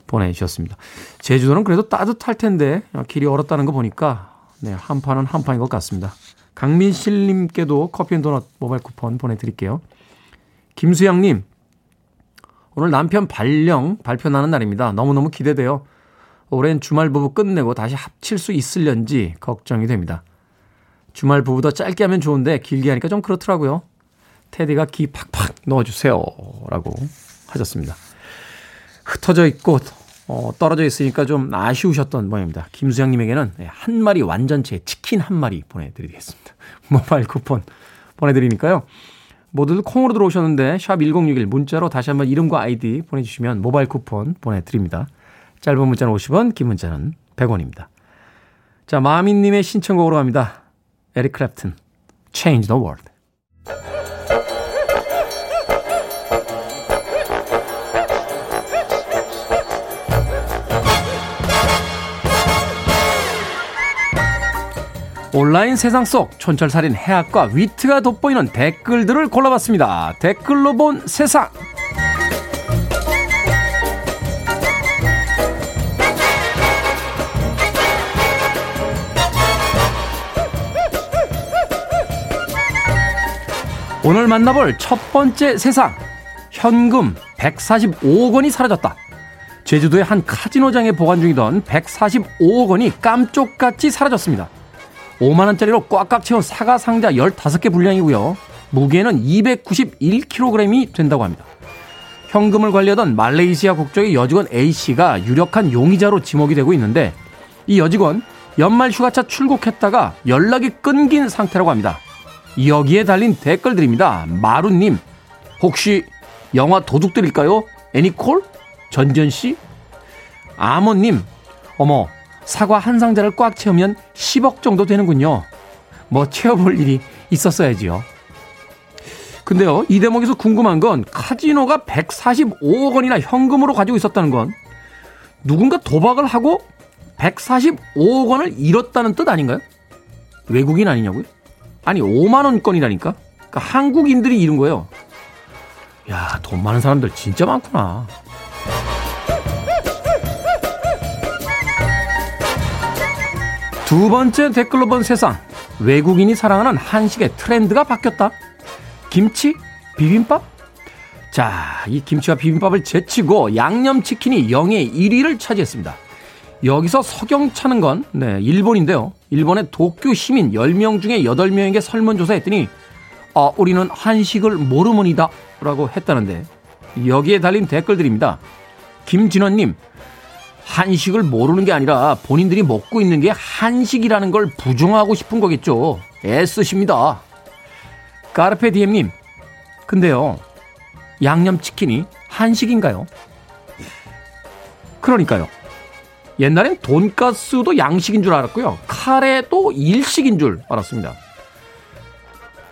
보내주셨습니다. 제주도는 그래도 따뜻할 텐데 길이 얼었다는 거 보니까 네, 한파는 한파인 것 같습니다. 강민실님께도 커피 and 도넛 모바일 쿠폰 보내드릴게요. 김수영님, 오늘 남편 발령 발표 나는 날입니다. 너무너무 기대돼요. 올해는 주말 부부 끝내고 다시 합칠 수 있을련지 걱정이 됩니다. 주말 부부도 짧게 하면 좋은데 길게 하니까 좀 그렇더라고요. 테디가 기 팍팍 넣어주세요. 라고 하셨습니다. 흩어져 있고 어, 떨어져 있으니까 좀 아쉬우셨던 모양입니다. 김수영님에게는 네, 한 마리 완전체 치킨 한 마리 보내드리겠습니다. 모바일 쿠폰 보내드리니까요. 모두들 콩으로 들어오셨는데 샵1061 문자로 다시 한번 이름과 아이디 보내주시면 모바일 쿠폰 보내드립니다. 짧은 문자는 50원, 긴 문자는 100원입니다. 자, 마미님의 신청곡으로 갑니다. 에릭 클랩튼, Change the World. 온라인 세상 속 촌철살인 해학과 위트가 돋보이는 댓글들을 골라봤습니다. 댓글로 본 세상. 오늘 만나볼 첫 번째 세상. 현금 145억 원이 사라졌다. 제주도의 한 카지노장에 보관 중이던 145억 원이 깜쪽같이 사라졌습니다. 5만원짜리로 꽉꽉 채운 사과 상자 15개 분량이고요. 무게는 291kg이 된다고 합니다. 현금을 관리하던 말레이시아 국적의 여직원 A씨가 유력한 용의자로 지목이 되고 있는데 이 여직원 연말 휴가차 출국했다가 연락이 끊긴 상태라고 합니다. 여기에 달린 댓글들입니다. 마루님, 혹시 영화 도둑들일까요? 애니콜? 전전씨? 아모님, 어머, 사과 한 상자를 꽉 채우면 10억 정도 되는군요. 뭐 채워볼 일이 있었어야지요. 근데요, 이 대목에서 궁금한 건 카지노가 145억 원이나 현금으로 가지고 있었다는 건 누군가 도박을 하고 145억 원을 잃었다는 뜻 아닌가요? 외국인 아니냐고요? 아니 5만 원권이라니까. 그러니까 한국인들이 잃은 거예요. 야, 돈 많은 사람들 진짜 많구나. 두 번째 댓글로 본 세상. 외국인이 사랑하는 한식의 트렌드가 바뀌었다. 김치? 비빔밥? 자, 이 김치와 비빔밥을 제치고 양념치킨이 영예 1위를 차지했습니다. 여기서 석영 차는 건, 네, 일본인데요. 일본의 도쿄 시민 10명 중에 8명에게 설문조사 했더니, 아, 우리는 한식을 모르문이다. 라고 했다는데, 여기에 달린 댓글들입니다. 김진원님, 한식을 모르는 게 아니라 본인들이 먹고 있는 게 한식이라는 걸 부정하고 싶은 거겠죠. 애쓰십니다. 까르페 디엠님, 근데요, 양념치킨이 한식인가요? 그러니까요. 옛날엔 돈가스도 양식인 줄 알았고요. 카레도 일식인 줄 알았습니다.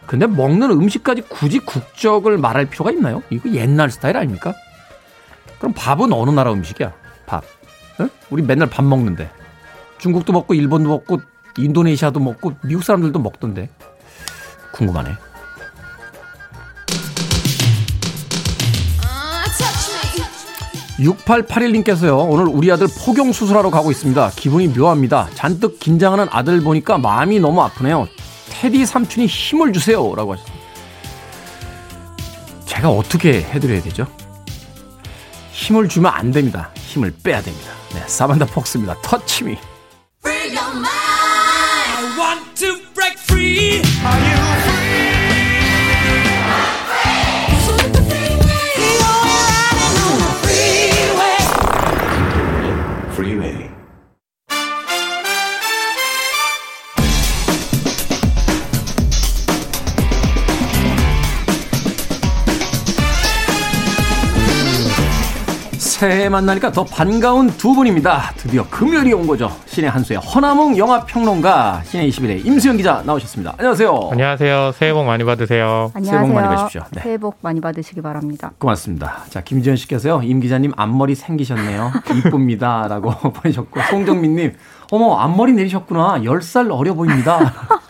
근데 먹는 음식까지 굳이 국적을 말할 필요가 있나요? 이거 옛날 스타일 아닙니까? 그럼 밥은 어느 나라 음식이야? 밥. 응? 우리 맨날 밥 먹는데. 중국도 먹고 일본도 먹고 인도네시아도 먹고 미국 사람들도 먹던데. 궁금하네. 6881님께서요, 오늘 우리 아들 포경 수술하러 가고 있습니다. 기분이 묘합니다. 잔뜩 긴장하는 아들 보니까 마음이 너무 아프네요. 테디 삼촌이 힘을 주세요. 라고 하셨습니다. 제가 어떻게 해드려야 되죠? 힘을 주면 안 됩니다. 힘을 빼야 됩니다. 네, 사반다 폭스입니다. 터치미. 새해 만나니까 더 반가운 두 분입니다. 드디어 금요일이 온 거죠. 신의 한수의 허나몽 영화평론가 신의 21의 임수영 기자 나오셨습니다. 안녕하세요. 안녕하세요. 새해 복 많이 받으세요. 새해 복 많이 받으십시오. 네. 새해 복 많이 받으시기 바랍니다. 고맙습니다. 자, 김지현 씨께서요. 임 기자님 앞머리 생기셨네요. 이쁩니다. 라고 보내셨고 송정민님 어머 앞머리 내리셨구나. 10살 어려 보입니다.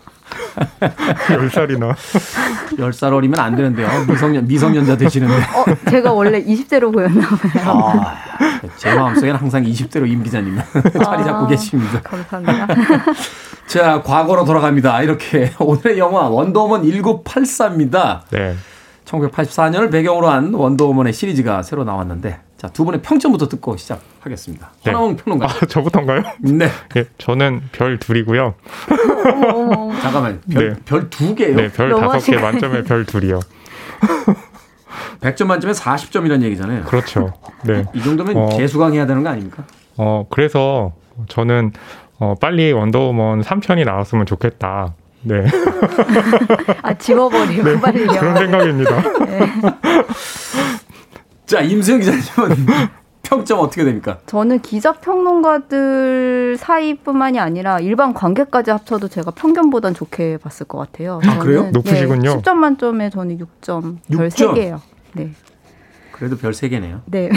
10살이나. 10살 어리면 안 되는데요. 미성년, 미성년자 되시는데. 어, 제가 원래 20대로 보였나 봐요. 아, 제 마음속에는 항상 20대로 임 기자님 자리 잡고 아, 계십니다. 감사합니다. 자, 과거로 돌아갑니다. 이렇게 오늘의 영화 원더우먼 1984입니다. 네. 1984년을 배경으로 한 원더우먼의 시리즈가 새로 나왔는데 자, 두 분의 평점부터 듣고 시작하겠습니다. 네. 하나몽 평론가. 아, 저부터인가요? 네. 예, 저는 별 둘이고요. 잠깐만. 별, 네. 별두 개요? 네, 별 다섯 개. 만점에 별 둘이요. 100점 만점에 40점이라는 얘기잖아요. 그렇죠. 네. 이 정도면 어. 개수강해야 되는 거 아닙니까? 어, 그래서 저는 어, 빨리 원더우먼 3편이 나왔으면 좋겠다. 네. 아, 지워버리고 빨리요. 그런 생각입니다. 자, 임수영 기자님은 평점 어떻게 됩니까? 저는 기자 평론가들 사이뿐만이 아니라 일반 관객까지 합쳐도 제가 평균보단 좋게 봤을 것 같아요. 아, 그래요? 높으시군요. 네, 10점 만점에 저는 6점, 별 6점? 3개예요. 네. 그래도 별 3개네요. 네.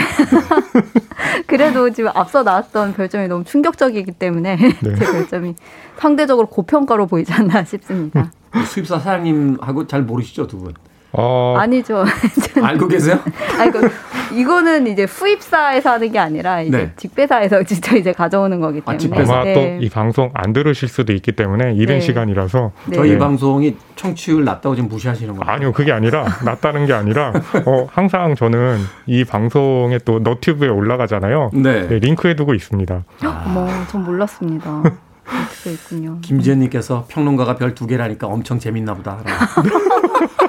그래도 지금 앞서 나왔던 별점이 너무 충격적이기 때문에 제 별점이 상대적으로 고평가로 보이지 않나 싶습니다. 수입사 사장님하고 잘 모르시죠, 두 분? 어, 아니죠. 알고 계세요? 아니, 그, 이거는 이제 수입사에서 하는 게 아니라 이제 네. 직배사에서 직접 이제 가져오는 거기 아, 때문에. 직배사. 아마 네. 또이 방송 안 들으실 수도 있기 때문에 이른 네. 시간이라서 네. 저희 네. 방송이 청취율 낮다고 지금 무시하시는 거예요? 아니요, 그게 아니라 낫다는 게 아니라 어, 항상 저는 이 방송에 또 너튜브에 올라가잖아요. 네. 네, 링크해두고 있습니다. 어머, 전 몰랐습니다. 있군요. 김지현님께서 평론가가 별 두 개라니까 엄청 재밌나 보다.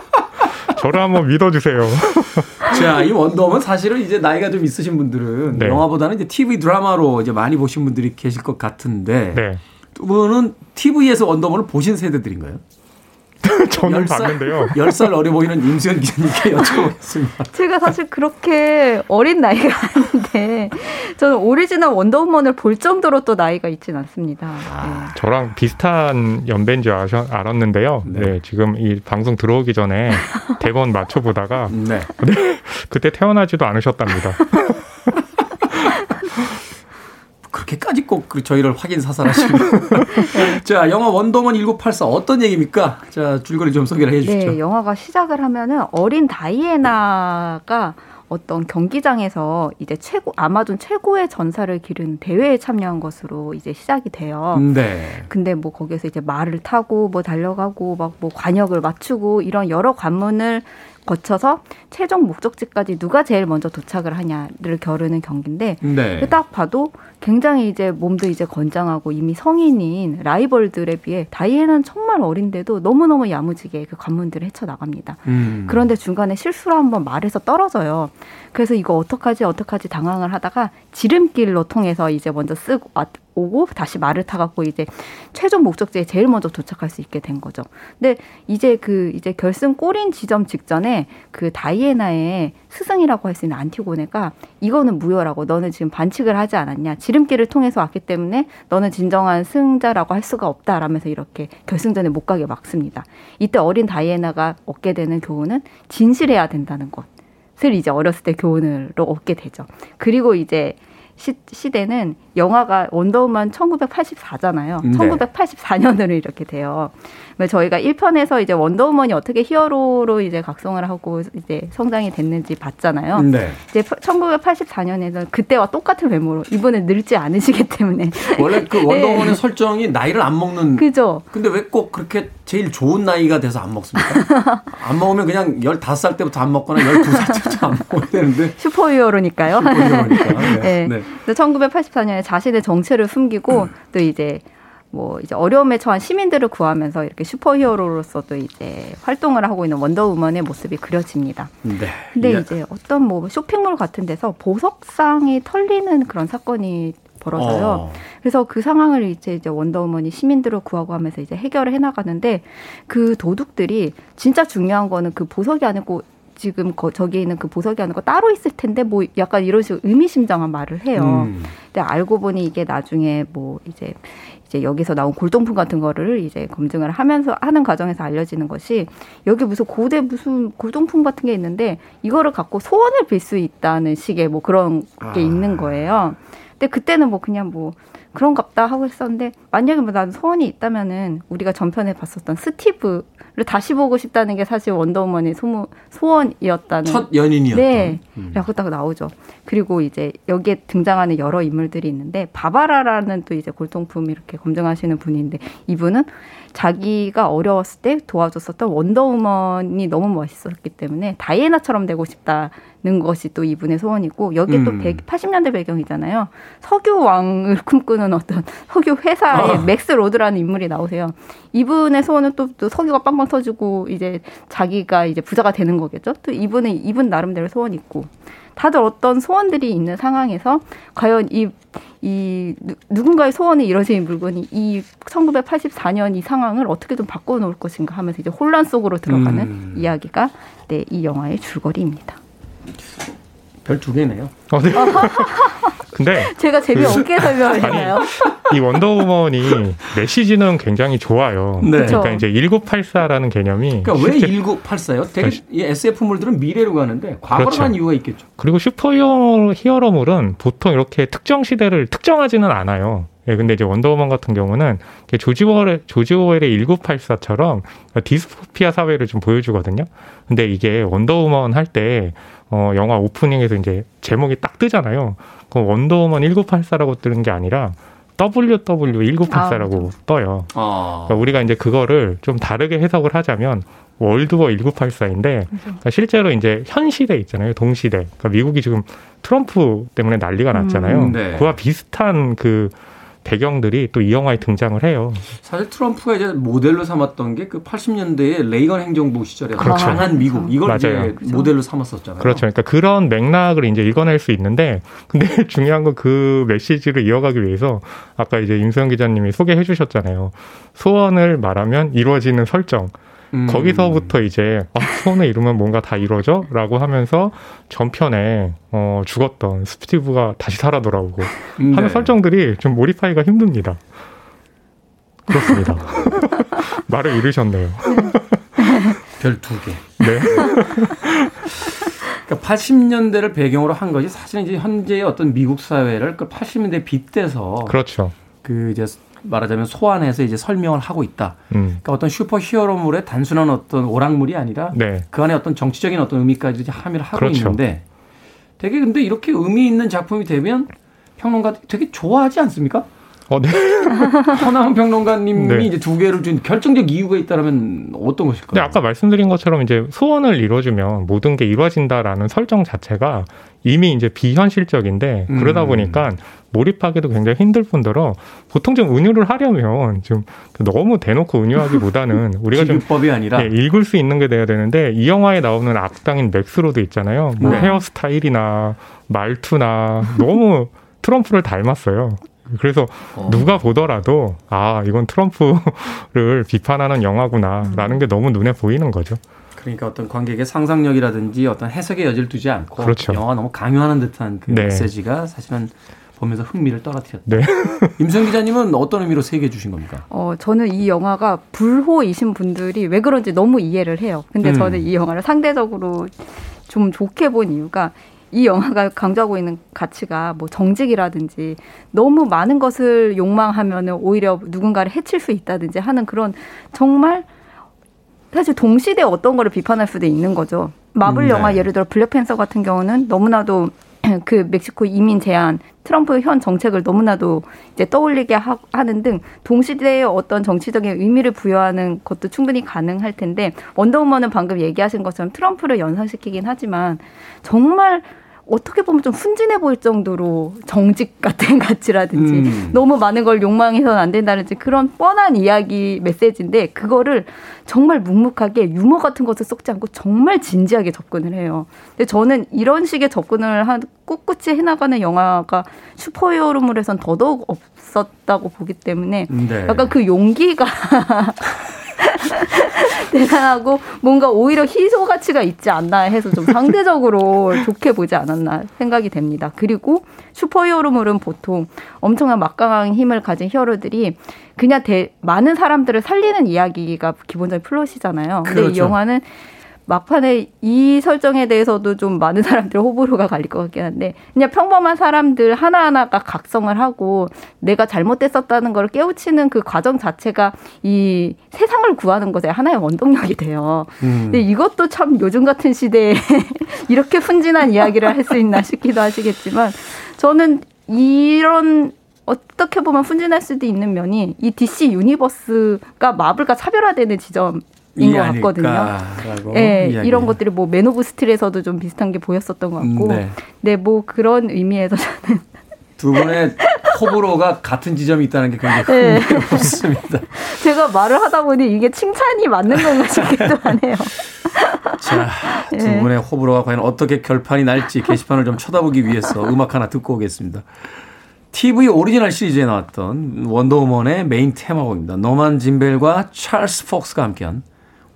저를 한번 믿어주세요. 자, 이 원더우먼 사실은 이제 나이가 좀 있으신 분들은 네. 영화보다는 이제 TV 드라마로 이제 많이 보신 분들이 계실 것 같은데 네, 두 분은 TV에서 원더우먼을 보신 세대들인가요? 저는 봤는데요. 10살 어려 보이는 임수현 기자님께 여쭤보겠습니다. 제가 사실 그렇게 어린 나이가 아닌데 저는 오리지널 원더우먼을 볼 정도로 또 나이가 있진 않습니다. 아. 저랑 비슷한 연배인 줄 아셔, 알았는데요. 네. 네. 지금 이 방송 들어오기 전에 대본 맞춰보다가 네. 그때 태어나지도 않으셨답니다. 그렇게까지 꼭 그 저희를 확인 사살하시고. 자, 영화 원더우먼 1984 어떤 얘기입니까? 자, 줄거리 좀 소개를 해 주시죠. 네, 영화가 시작을 하면은 어린 다이애나가 어떤 경기장에서 이제 최고 아마존 최고의 전사를 기른 대회에 참여한 것으로 이제 시작이 돼요. 네. 근데 뭐 거기서 이제 말을 타고 뭐 달려가고 막 뭐 관역을 맞추고 이런 여러 관문을 거쳐서 최종 목적지까지 누가 제일 먼저 도착을 하냐를 겨루는 경기인데 네. 딱 봐도 굉장히 이제 몸도 이제 건장하고 이미 성인인 라이벌들에 비해 다이애나는 정말 어린데도 너무너무 야무지게 그 관문들을 헤쳐나갑니다. 음. 그런데 중간에 실수로 한번 말에서 떨어져요. 그래서 이거 어떡하지 어떡하지 당황을 하다가 지름길로 통해서 이제 먼저 쓰고 왔- 오고 다시 말을 타갖고 이제 최종 목적지에 제일 먼저 도착할 수 있게 된 거죠. 근데 이제 그 이제 결승 골인 지점 직전에 그 다이애나의 스승이라고 할 수 있는 안티고네가 이거는 무효라고 너는 지금 반칙을 하지 않았냐 지름길을 통해서 왔기 때문에 너는 진정한 승자라고 할 수가 없다라면서 이렇게 결승전에 못 가게 막습니다. 이때 어린 다이애나가 얻게 되는 교훈은 진실해야 된다는 것 을 이제 어렸을 때 교훈으로 얻게 되죠. 그리고 이제 시, 시대는 영화가 원더우먼 1984잖아요. 네. 1984년으로 이렇게 돼요. 저희가 1편에서 이제 원더우먼이 어떻게 히어로로 이제 각성을 하고 이제 성장이 됐는지 봤잖아요. 네. 이제 1984년에는 그때와 똑같은 외모로 이분은 늙지 않으시기 때문에 원래 그 원더우먼의 네. 설정이 나이를 안 먹는 그죠? 근데 왜 꼭 그렇게 제일 좋은 나이가 돼서 안 먹습니까? 안 먹으면 그냥 15살 때부터 안 먹거나 12살 때부터 안 먹어야 되는데 슈퍼히어로니까요. 슈퍼히어로니까. 네. 네. 네. 그래서 1984년에 자신의 정체를 숨기고 또 이제 뭐 이제 어려움에 처한 시민들을 구하면서 이렇게 슈퍼히어로로서 도 이제 활동을 하고 있는 원더우먼의 모습이 그려집니다. 네. 근데 예. 이제 어떤 뭐 쇼핑몰 같은 데서 보석상이 털리는 그런 사건이 벌어져요. 어. 그래서 그 상황을 이제 이제 원더우먼이 시민들을 구하고 하면서 이제 해결을 해 나가는데 그 도둑들이 진짜 중요한 거는 그 보석이 아니고 지금 거, 저기에 있는 그 보석이 아니고 따로 있을 텐데 뭐 약간 이런 식으로 의미심장한 말을 해요. 음. 근데 알고 보니 이게 나중에 뭐 이제 이제 여기서 나온 골동품 같은 거를 이제 검증을 하면서 하는 과정에서 알려지는 것이 여기 무슨 고대 무슨 골동품 같은 게 있는데 이거를 갖고 소원을 빌 수 있다는 식의 뭐 그런 게 아. 있는 거예요. 근데 그때는 뭐 그냥 뭐 그런갑다 하고 있었는데 만약에 뭐 나는 소원이 있다면은 우리가 전편에 봤었던 스티브를 다시 보고 싶다는 게 사실 원더우먼의 소문 소원이었다는 첫 연인이었던. 네. 음. 라고 딱 나오죠. 그리고 이제 여기에 등장하는 여러 인물들이 있는데 바바라라는 또 이제 골동품 이렇게 검증하시는 분인데 이분은 자기가 어려웠을 때 도와줬었던 원더우먼이 너무 멋있었기 때문에 다이애나처럼 되고 싶다. 것이 또 이분의 소원이고 여기 또 음. 80년대 배경이잖아요. 석유 왕을 꿈꾸는 어떤 석유 회사의 아. 맥스 로드라는 인물이 나오세요. 이분의 소원은 또, 또 석유가 빵빵 터지고 이제 자기가 이제 부자가 되는 거겠죠. 또 이분은 이분 나름대로 소원이 있고 다들 어떤 소원들이 있는 상황에서 과연 이, 이 누- 누군가의 소원이 이뤄진 물건이 이 1984년 이 상황을 어떻게 좀 바꿔놓을 것인가 하면서 이제 혼란 속으로 들어가는 음. 이야기가 네, 이 영화의 줄거리입니다. 별 두 개네요. 어, 네. 근데 제가 재미없게 설명을 했나요? 이 원더우먼이 메시지는 굉장히 좋아요. 네. 그러니까 이제 1984라는 개념이 그러니까 왜 실제- 1984요? 되게 이 SF물들은 미래로 가는데 과거로 그렇죠. 간 이유가 있겠죠. 그리고 슈퍼히어로 히어로물은 보통 이렇게 특정 시대를 특정하지는 않아요. 예, 근데 이제 원더우먼 같은 경우는 조지 오웰의, 조지 오웰의 1984처럼 디스토피아 사회를 좀 보여주거든요. 근데 이게 원더우먼 할 때, 어, 영화 오프닝에서 이제 제목이 딱 뜨잖아요. 그럼 원더우먼 1984라고 뜨는 게 아니라 WW1984라고 떠요. 아. 그러니까 우리가 이제 그거를 좀 다르게 해석을 하자면 월드워 1984인데 그러니까 실제로 이제 현 시대 있잖아요. 동시대. 그러니까 미국이 지금 트럼프 때문에 난리가 났잖아요. 음, 네. 그와 비슷한 그 배경들이 또 이 영화에 등장을 해요. 사실 트럼프가 이제 모델로 삼았던 게 그 80년대의 레이건 행정부 시절에 그렇죠. 강한 미국 이걸 맞아요. 이제 모델로 삼았었잖아요. 그렇죠. 그러니까 그런 맥락을 이제 읽어낼 수 있는데, 근데 중요한 건 그 메시지를 이어가기 위해서 아까 이제 임수영 기자님이 소개해 주셨잖아요. 소원을 말하면 이루어지는 설정. 음. 거기서부터 이제 아, 소원을 이루면 뭔가 다 이루어져라고 하면서 전편에 어, 죽었던 스티브가 다시 살아 돌아오고 음, 하는 네. 설정들이 좀 몰입하기가 힘듭니다. 그렇습니다. 말을 잃으셨네요. 별 두 개. 네. 그러니까 80년대를 배경으로 한 것이 사실 이제 현재의 어떤 미국 사회를 그 80년대 빗대서 그렇죠. 그 이제 말하자면 소환해서 이제 설명을 하고 있다. 음. 그러니까 어떤 슈퍼 히어로물의 단순한 어떤 오락물이 아니라 네. 그 안에 어떤 정치적인 어떤 의미까지 함의를 하고 그렇죠. 있는데 되게 근데 이렇게 의미 있는 작품이 되면 평론가 되게 좋아하지 않습니까? 어, 네. 허나은 평론가님이 네. 이제 두 개를 준 결정적 이유가 있다면 어떤 것일까요? 근데 아까 말씀드린 것처럼 이제 소원을 이루어주면 모든 게 이루어진다라는 설정 자체가 이미 이제 비현실적인데 음. 그러다 보니까 몰입하기도 굉장히 힘들 뿐더러 보통 좀 은유를 하려면 좀 너무 대놓고 은유하기보다는 우리가 좀 비교법이 아니라 예, 읽을 수 있는 게 돼야 되는데 이 영화에 나오는 악당인 맥스로도 있잖아요. 뭐 네. 헤어스타일이나 말투나 너무 트럼프를 닮았어요. 그래서 어. 누가 보더라도 아 이건 트럼프를 비판하는 영화구나라는 게 너무 눈에 보이는 거죠. 그러니까 어떤 관객의 상상력이라든지 어떤 해석의 여지를 두지 않고 그렇죠. 영화가 너무 강요하는 듯한 그 네. 메시지가 사실은 보면서 흥미를 떨어뜨렸다. 네. 임성 기자님은 어떤 의미로 세개 주신 겁니까? 어, 저는 이 영화가 불호이신 분들이 왜 그런지 너무 이해를 해요. 근데 음. 저는 이 영화를 상대적으로 좀 좋게 본 이유가 이 영화가 강조하고 있는 가치가 뭐 정직이라든지 너무 많은 것을 욕망하면은 오히려 누군가를 해칠 수 있다든지 하는 그런 정말 사실 동시대 어떤 거를 비판할 수도 있는 거죠. 마블 음, 영화 네. 예를 들어 블랙팬서 같은 경우는 너무나도 그 멕시코 이민 제한 트럼프 현 정책을 너무나도 이제 떠올리게 하, 하는 등 동시대의 어떤 정치적인 의미를 부여하는 것도 충분히 가능할 텐데 원더우먼은 방금 얘기하신 것처럼 트럼프를 연상시키긴 하지만 정말 어떻게 보면 좀 순진해 보일 정도로 정직 같은 가치라든지 음. 너무 많은 걸 욕망해서는 안 된다든지 그런 뻔한 이야기 메시지인데 그거를 정말 묵묵하게 유머 같은 것을 섞지 않고 정말 진지하게 접근을 해요. 근데 저는 이런 식의 접근을 한 꿋꿋이 해나가는 영화가 슈퍼히어로물에선 더더욱 없었다고 보기 때문에 네. 약간 그 용기가 대단하고 뭔가 오히려 희소 가치가 있지 않나 해서 좀 상대적으로 좋게 보지 않았나 생각이 됩니다. 그리고 슈퍼히어로물은 보통 엄청난 막강한 힘을 가진 히어로들이 그냥 대, 많은 사람들을 살리는 이야기가 기본적인 플롯이잖아요. 근데 이 그렇죠. 영화는 막판에 이 설정에 대해서도 좀 많은 사람들 호불호가 갈릴 것 같긴 한데 그냥 평범한 사람들 하나하나가 각성을 하고 내가 잘못됐었다는 걸 깨우치는 그 과정 자체가 이 세상을 구하는 것에 하나의 원동력이 돼요. 음. 근데 이것도 참 요즘 같은 시대에 이렇게 순진한 이야기를 할 수 있나 싶기도 하시겠지만 저는 이런 어떻게 보면 순진할 수도 있는 면이 이 DC 유니버스가 마블과 차별화되는 지점 것 같거든요. 네, 이야기. 이런 것들이 뭐 Man of Steel에서도 좀 비슷한 게 보였었던 것 같고, 네. 네, 뭐 그런 의미에서 저는 두 분의 호불호가 같은 지점이 있다는 게 굉장히 네. 흥미롭습니다. 제가 말을 하다 보니 이게 칭찬이 맞는 건가 싶기도 하네요. 자, 두 네. 분의 호불호가 과연 어떻게 결판이 날지 게시판을 좀 쳐다보기 위해서 음악 하나 듣고 오겠습니다. TV 오리지널 시리즈에 나왔던 원더우먼의 메인 테마곡입니다. 노만 짐벨과 찰스 폭스가 함께한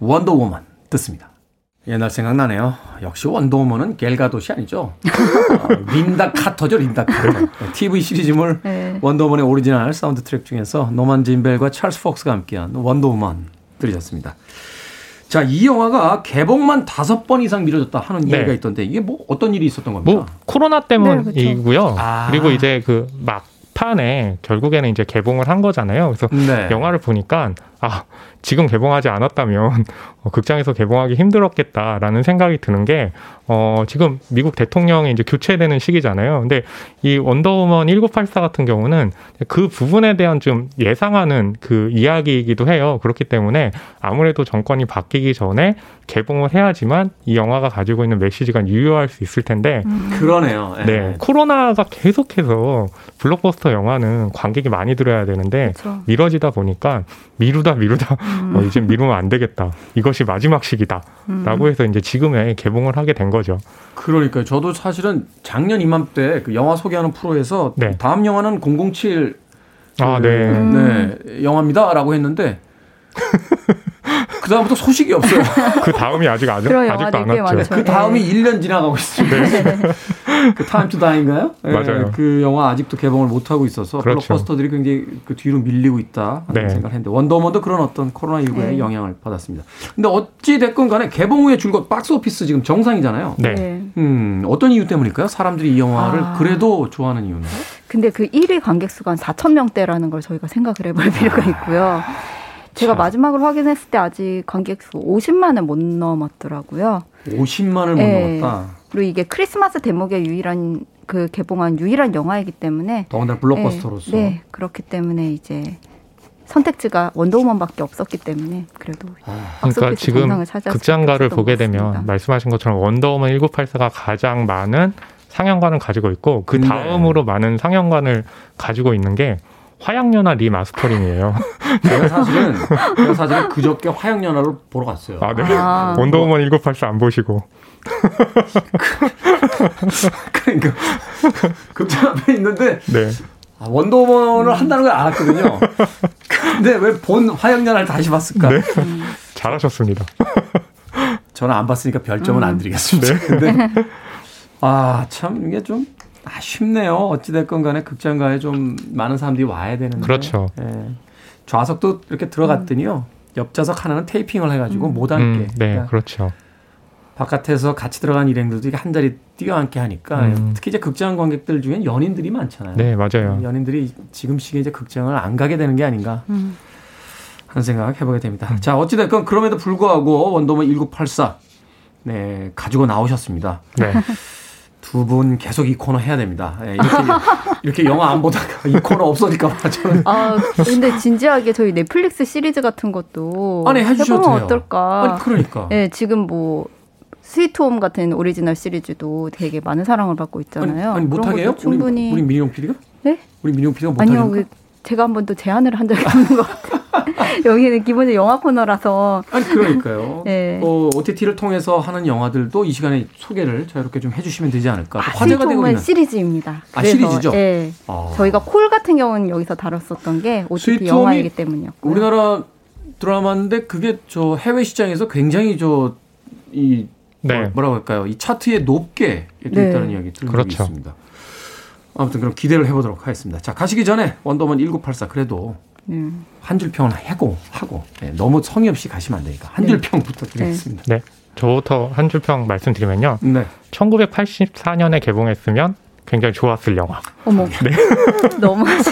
원더우먼 듣습니다. 옛날 생각나네요. 역시 원더우먼은 갤 가돗이 아니죠? 어, 린다 카터죠, 린다 카터. TV 시리즈물 네. 원더우먼의 오리지널 사운드 트랙 중에서 노만 짐벨과 찰스 폭스가 함께한 원더우먼 들으셨습니다. 자, 이 영화가 개봉만 다섯 번 이상 미뤄졌다 하는 네. 이야기가 있던데 이게 뭐 어떤 일이 있었던 겁니까? 뭐 코로나 때문이고요. 아. 그리고 이제 그 막판에 결국에는 이제 개봉을 한 거잖아요. 그래서 네. 영화를 보니까 아 지금 개봉하지 않았다면 어, 극장에서 개봉하기 힘들었겠다라는 생각이 드는 게 어, 지금 미국 대통령이 이제 교체되는 시기잖아요. 근데 이 원더우먼 1984 같은 경우는 그 부분에 대한 좀 예상하는 그 이야기이기도 해요. 그렇기 때문에 아무래도 정권이 바뀌기 전에 개봉을 해야지만 이 영화가 가지고 있는 메시지가 유효할 수 있을 텐데 그러네요. 예. 네, 코로나가 계속해서 블록버스터 영화는 관객이 많이 들어야 되는데 그렇죠. 미뤄지다 보니까 미루다 미루다 어, 이제 미루면 안 되겠다. 이것이 마지막 시기다라고 해서 이제 지금에 개봉을 하게 된 거죠. 그러니까요. 저도 사실은 작년 이맘때 그 영화 소개하는 프로에서 네. 다음 영화는 007 아, 그, 네. 네, 영화입니다라고 했는데 그 다음부터 소식이 없어요. 그 다음이 아직 아직 아직도 안 왔죠. 많죠. 그 다음이 1년 지나가고 있습니다. 그 Time to Die인가요? 네. 맞아요. 그 영화 아직도 개봉을 못 하고 있어서 그렇죠. 블록버스터들이 굉장히 그 뒤로 밀리고 있다 하는 네. 생각을 했는데 원더우먼도 그런 어떤 코로나 19의 네. 영향을 받았습니다. 근데 어찌 됐건 간에 개봉 후에 줄곧 박스 오피스 지금 정상이잖아요. 네. 네. 음, 어떤 이유 때문일까요? 사람들이 이 영화를 아. 그래도 좋아하는 이유는? 근데 그 1위 관객 수가 한 4천 명대라는 걸 저희가 생각을 해볼 필요가 있고요. 제가 참. 마지막으로 확인했을 때 아직 관객 수 50만을 못 넘었더라고요. 50만을 못 네. 넘었다. 그리고 이게 크리스마스 대목에 유일한 그 개봉한 유일한 영화이기 때문에 더군다나 블록버스터로서. 네, 네, 그렇기 때문에 이제 선택지가 원더우먼밖에 없었기 때문에 그래도 아, 그러니까 지금 극장가를 보게 것 같습니다. 되면 말씀하신 것처럼 원더우먼 1984가 가장 많은 상영관을 가지고 있고 그 네. 다음으로 많은 상영관을 가지고 있는 게 화양연화 리마스터링이에요. 제가 사실은, 제가 사실은 그저께 화양연화를 보러 갔어요. 아, 네. 아. 원더우먼 1984 안 보시고. 그러니까 극장 앞에 있는데 네. 아, 원더우먼을 한다는 걸 알았거든요. 근데 왜 본 화양연화를 다시 봤을까? 네. 잘하셨습니다. 저는 안 봤으니까 별점은 안 드리겠습니다. 근데 아 참 이게 좀 아쉽네요. 어찌됐건 간에 극장가에 좀 많은 사람들이 와야 되는데. 그렇죠. 예. 좌석도 이렇게 들어갔더니요. 옆좌석 하나는 테이핑을 해가지고 못 앉게. 음, 네, 그러니까 그렇죠. 바깥에서 같이 들어간 일행들도 이게 한 자리 뛰어앉게 하니까 음. 특히 이제 극장 관객들 중엔 연인들이 많잖아요. 네, 맞아요. 연인들이 지금 시기에 이제 극장을 안 가게 되는 게 아닌가 음. 하는 생각 해보게 됩니다. 자, 어찌됐건 그럼에도 불구하고 원더우먼 1984 네, 가지고 나오셨습니다. 네. 두 분 계속 이 코너 해야 됩니다. 예, 이렇게, 이렇게 영화 안 보다가 이 코너 없어질까 봐 저는 아 근데 진지하게 저희 넷플릭스 시리즈 같은 것도 아니, 해주셔도 해보면 돼요. 어떨까? 아니 그러니까 네, 지금 뭐 스위트홈 같은 오리지널 시리즈도 되게 많은 사랑을 받고 있잖아요. 아니, 아니 그런 못하게 해요? 것도 충분히 우리, 우리 민용 PD가? 네? 우리 민용 PD가 아니요, 못하니까? 그 제가 한 번도 제안을 한 적이 없는 것 같아요. 여기는 기본적으로 영화 코너라서 아니 그러니까요. 네. 어, OTT를 통해서 하는 영화들도 이 시간에 소개를 자유롭게 좀 해주시면 되지 않을까. 또 아, 화제가 되고 있는. 시리즈입니다. 아, 그래서, 시리즈죠? 네. 아. 저희가 콜 같은 경우는 여기서 다뤘었던 게 OTT 영화이기 때문이었고. 우리나라 드라마인데 그게 저 해외 시장에서 굉장히 저 이 네. 뭐라고 할까요? 이 차트에 높게 네. 있다는 이야기 들은 그렇죠. 있습니다. 아무튼 그럼 기대를 해보도록 하겠습니다. 자 가시기 전에 원더먼 1984 그래도 음. 한줄 평은 하고 하고 네, 너무 성의 없이 가시면 안 되니까 한 줄 평 부탁드리겠습니다. 네. 저부터 한 줄 평 말씀드리면요. 네. 1984년에 개봉했으면 굉장히 좋았을 영화. 어머. 네. 너무 하시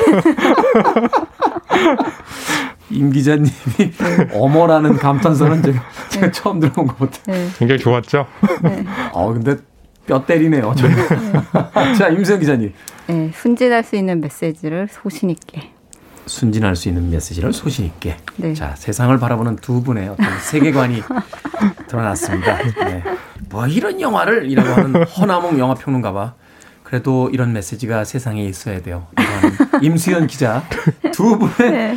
임 기자님이 어머라는 감탄사는 제가, 제가 처음 들어본 것 같아요. 네. 굉장히 좋았죠? 네. 어 근데 뼈 때리네요. 저는. 자 임수영 기자님. 네, 순진할 수 있는 메시지를 소신 있게. 순진할 수 있는 메시지를 소신 있게. 네. 자, 세상을 바라보는 두 분의 어떤 세계관이 드러났습니다. 네. 뭐 이런 영화를 이라고 하는 허나몽 영화 평론가와 그래도 이런 메시지가 세상에 있어야 돼요. 임수연 기자 두 분의 네.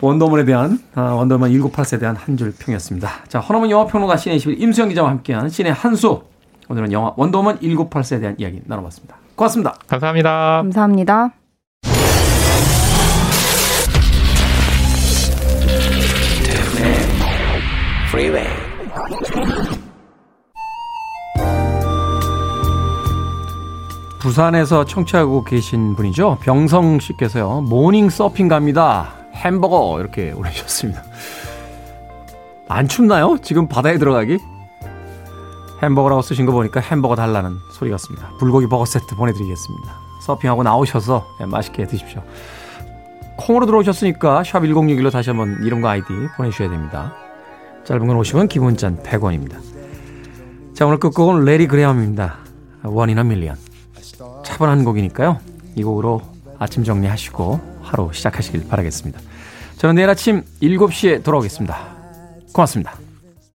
원더우먼에 대한 아, 원더우먼 1984에 대한 한 줄 평이었습니다. 자, 허나몽 영화 평론가 신의 21 임수연 기자와 함께한 신의 한수 오늘은 영화 원더우먼 1984에 대한 이야기 나눠봤습니다. 고맙습니다. 감사합니다. 감사합니다. 부산에서 청취하고 계신 분이죠. 병성 씨께서요. 모닝 서핑 갑니다. 햄버거 이렇게 올리셨습니다. 안 춥나요? 지금 바다에 들어가기? 햄버거라고 쓰신 거 보니까 햄버거 달라는 소리 같습니다. 불고기 버거 세트 보내드리겠습니다. 서핑하고 나오셔서 예, 맛있게 드십시오. 콩으로 들어오셨으니까 샵 1061로 다시 한번 이름과 아이디 보내주셔야 됩니다. 짧은 건 50원, 기본 잔 100원입니다. 자, 오늘 끝곡은 레리 그레엄입니다. 원이나 밀리언. 차분한 곡이니까요. 이 곡으로 아침 정리하시고 하루 시작하시길 바라겠습니다. 저는 내일 아침 7시에 돌아오겠습니다. 고맙습니다.